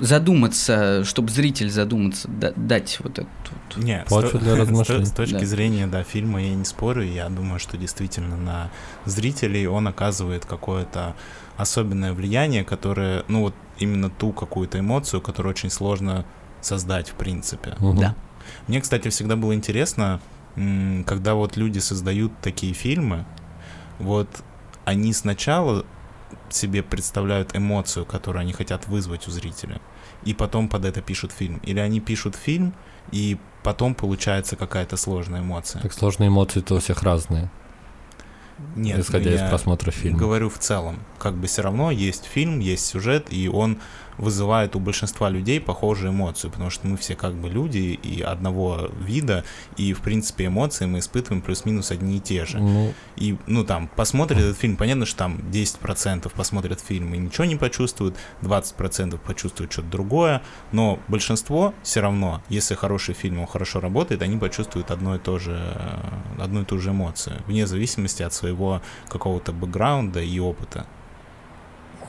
задуматься, чтобы зритель задуматься, дать вот эту вот Нет, почву для размышлений. С, с точки да. зрения, да, фильма я не спорю, я думаю, что действительно на зрителей он оказывает какое-то особенное влияние, которое, ну вот именно ту какую-то эмоцию, которую очень сложно создать в принципе. Угу. Да. Мне, кстати, всегда было интересно, когда вот люди создают такие фильмы, вот они сначала себе представляют эмоцию, которую они хотят вызвать у зрителя, и потом под это пишут фильм. Или они пишут фильм, и потом получается какая-то сложная эмоция. Так сложные эмоции-то у всех разные. Нет, исходя из просмотра фильма. Говорю в целом, как бы все равно есть фильм, есть сюжет, и он вызывает у большинства людей похожие эмоции, потому что мы все как бы люди и одного вида, и в принципе эмоции мы испытываем плюс-минус одни и те же. Ну, И, ну, там, посмотрят этот фильм, понятно, что там 10% посмотрят фильм и ничего не почувствуют, 20% почувствуют что-то другое, но большинство все равно, если хороший фильм, он хорошо работает, они почувствуют одно и то же, одну и ту же эмоцию, вне зависимости от своего какого-то бэкграунда и опыта.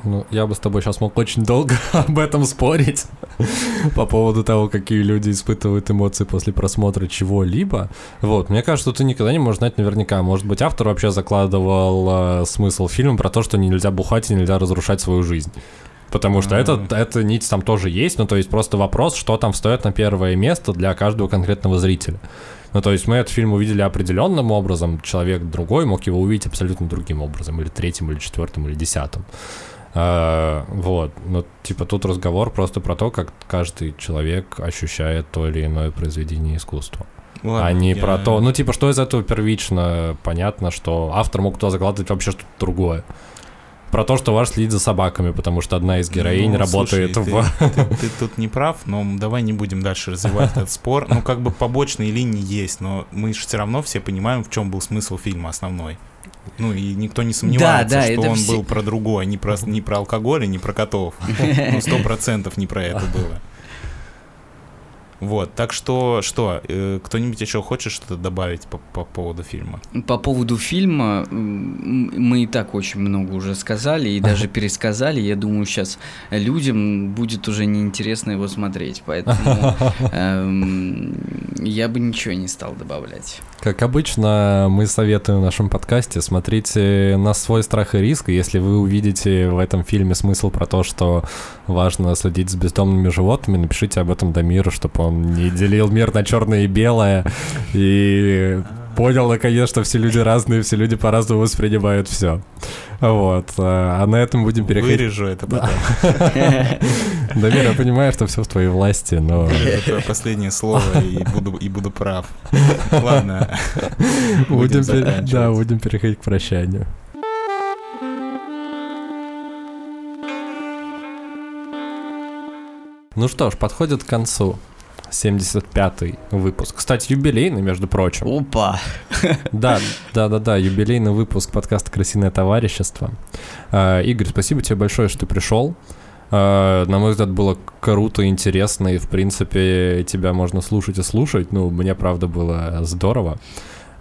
Ну, я бы с тобой сейчас мог очень долго об этом спорить по поводу того, какие люди испытывают эмоции после просмотра чего-либо. Вот, мне кажется, что ты никогда не можешь знать наверняка. Может быть, автор вообще закладывал э, смысл фильма про то, что нельзя бухать и нельзя разрушать свою жизнь. Потому что это, эта нить там тоже есть, ну то есть просто вопрос, что там стоит на первое место для каждого конкретного зрителя. Ну то есть мы этот фильм увидели определенным образом, человек другой мог его увидеть абсолютно другим образом, или третьим, или четвертым, или десятым. А, вот, ну, типа тут разговор просто про то, как каждый человек ощущает то или иное произведение искусства. Ладно, а не я- про то, ну, типа, что из этого первично, понятно, что автор мог туда закладывать вообще что-то другое. Про то, что ваш следит за собаками, потому что одна из героинь Ну, работает слушай, в... Ты, ты- ты тут не прав, но давай не будем дальше развивать этот спор. Ну, как бы побочные линии есть, но мы же все равно все понимаем, в чем был смысл фильма основной. Ну, и никто не сомневается, да, что это он все- был про другое, не про, не про алкоголь и не про котов. Ну, сто процентов не про это было. Вот, так что, что, э, кто-нибудь еще хочет что-то добавить по, по поводу фильма? По поводу фильма мы и так очень много уже сказали и даже пересказали. Я думаю, сейчас людям будет уже неинтересно его смотреть, поэтому эм, я бы ничего не стал добавлять. Как обычно, мы советуем в нашем подкасте смотрите на свой страх и риск. Если вы увидите в этом фильме смысл про то, что важно следить за бездомными животными, напишите об этом Дамиру, чтобы он не делил мир на черное и белое и понял наконец, что все люди разные, все люди по-разному воспринимают все. Вот. А на этом будем переходить. Вырежу это потом. Дамир, я понимаю, что все в твоей власти, но Это твое последнее слово, и буду, и буду прав. Ладно. будем, заканчивать. да, будем переходить к прощанию. Ну что ж, подходит к концу 75-й выпуск. Кстати, юбилейный, между прочим. Опа! Да, да, да, да, юбилейный выпуск подкаста «Крысиное товарищество». А, Игорь, спасибо тебе большое, что ты пришел. А, На мой взгляд, было круто, интересно, и, в принципе, тебя можно слушать и слушать. Ну, мне, правда, было здорово.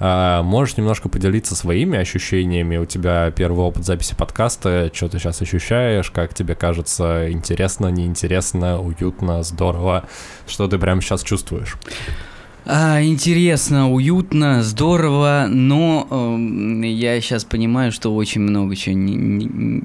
А, Можешь немножко поделиться своими ощущениями? У тебя первый опыт записи подкаста. Что ты сейчас ощущаешь? Как тебе кажется? Интересно, неинтересно, уютно, здорово? Что ты прямо сейчас чувствуешь? А, интересно, уютно, здорово, но эм, я сейчас понимаю, что очень много чего не, не-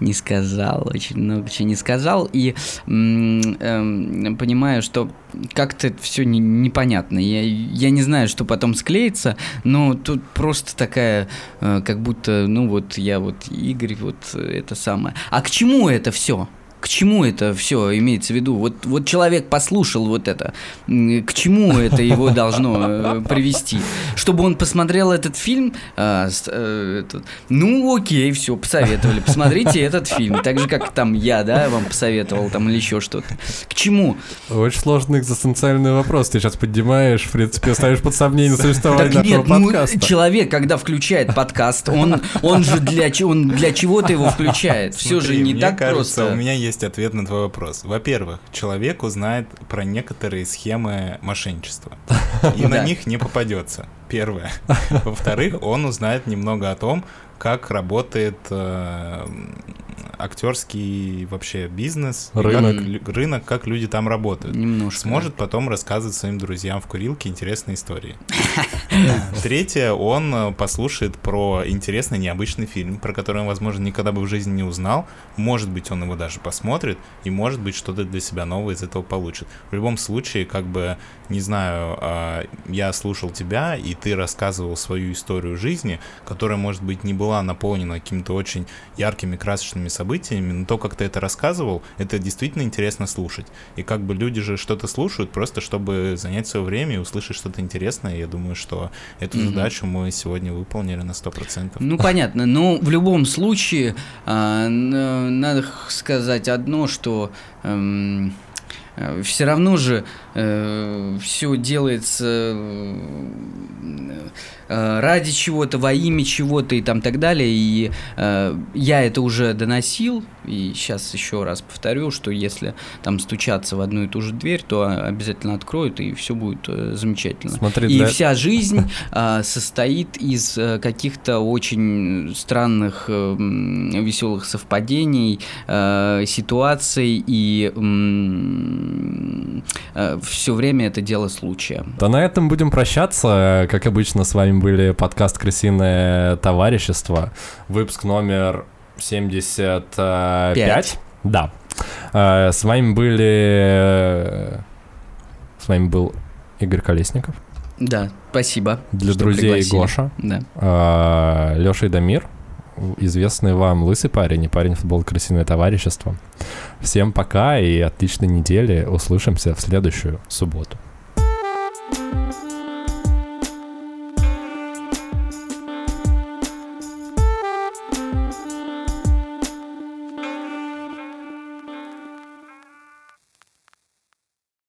не сказал, очень много чего не сказал, и м, эм, понимаю, что как-то все непонятно. Я, я не знаю, что потом склеится, но тут просто такая, э, как будто, ну вот я вот Игорь, вот это самое. А к чему это все? К чему это все имеется в виду? Вот, вот человек послушал вот это. К чему это его должно э, привести? Чтобы он посмотрел этот фильм, а, с- э, этот, ну окей, все, посоветовали. Посмотрите этот фильм. Так же, как там я, да, вам посоветовал там или еще что-то. К чему? Очень сложный экзистенциальный вопрос. Ты сейчас поднимаешь, в принципе, ставишь под сомнение существование Так нашего нет, ну, подкаста. человек, когда включает подкаст, он, он же для, он для чего-то его включает. Все же не так кажется, просто. у меня есть ответ на твой вопрос. Во-первых, человек узнает про некоторые схемы мошенничества. И на них не попадется. Первое. Во-вторых, он узнает немного о том, как работает э, актерский вообще бизнес, и Рынок. как рынок, как люди там работают. Немножко. Сможет потом рассказывать своим друзьям в курилке интересные истории. Третье, он э, послушает про интересный, необычный фильм, про который он, возможно, никогда бы в жизни не узнал. Может быть, он его даже посмотрит, и, может быть, что-то для себя новое из этого получит. В любом случае, как бы, не знаю, а, я слушал тебя, и ты рассказывал свою историю жизни, которая, может быть, не была наполнена какими-то очень яркими, красочными важными событиями, но то, как ты это рассказывал, это действительно интересно слушать. И как бы люди же что-то слушают просто, чтобы занять свое время и услышать что-то интересное. Я думаю, что эту Мгм. задачу мы сегодня выполнили на 100%. Ну, понятно. Но в любом случае, а, надо сказать одно, что все равно же все делается э, ради чего-то, во имя чего-то и там так далее. И э, я это уже доносил, и сейчас еще раз повторю, что если там стучаться в одну и ту же дверь, то обязательно откроют, и все будет э, замечательно. Смотри, И для- вся жизнь а, состоит из э, каких-то очень странных, веселых совпадений, э, ситуаций, и все время это дело случая. Да на этом будем прощаться. Как обычно, с вами были подкаст «Крысиное товарищество», выпуск номер 75. Пять. Да. Э, С вами были... С вами был Игорь Колесников. Да, спасибо. Для что друзей пригласили. Гоша. Да. Леша и Дамир. Известный вам лысый парень и парень футбол «Крысиное товарищество». Всем пока и отличной недели. Услышимся в следующую субботу.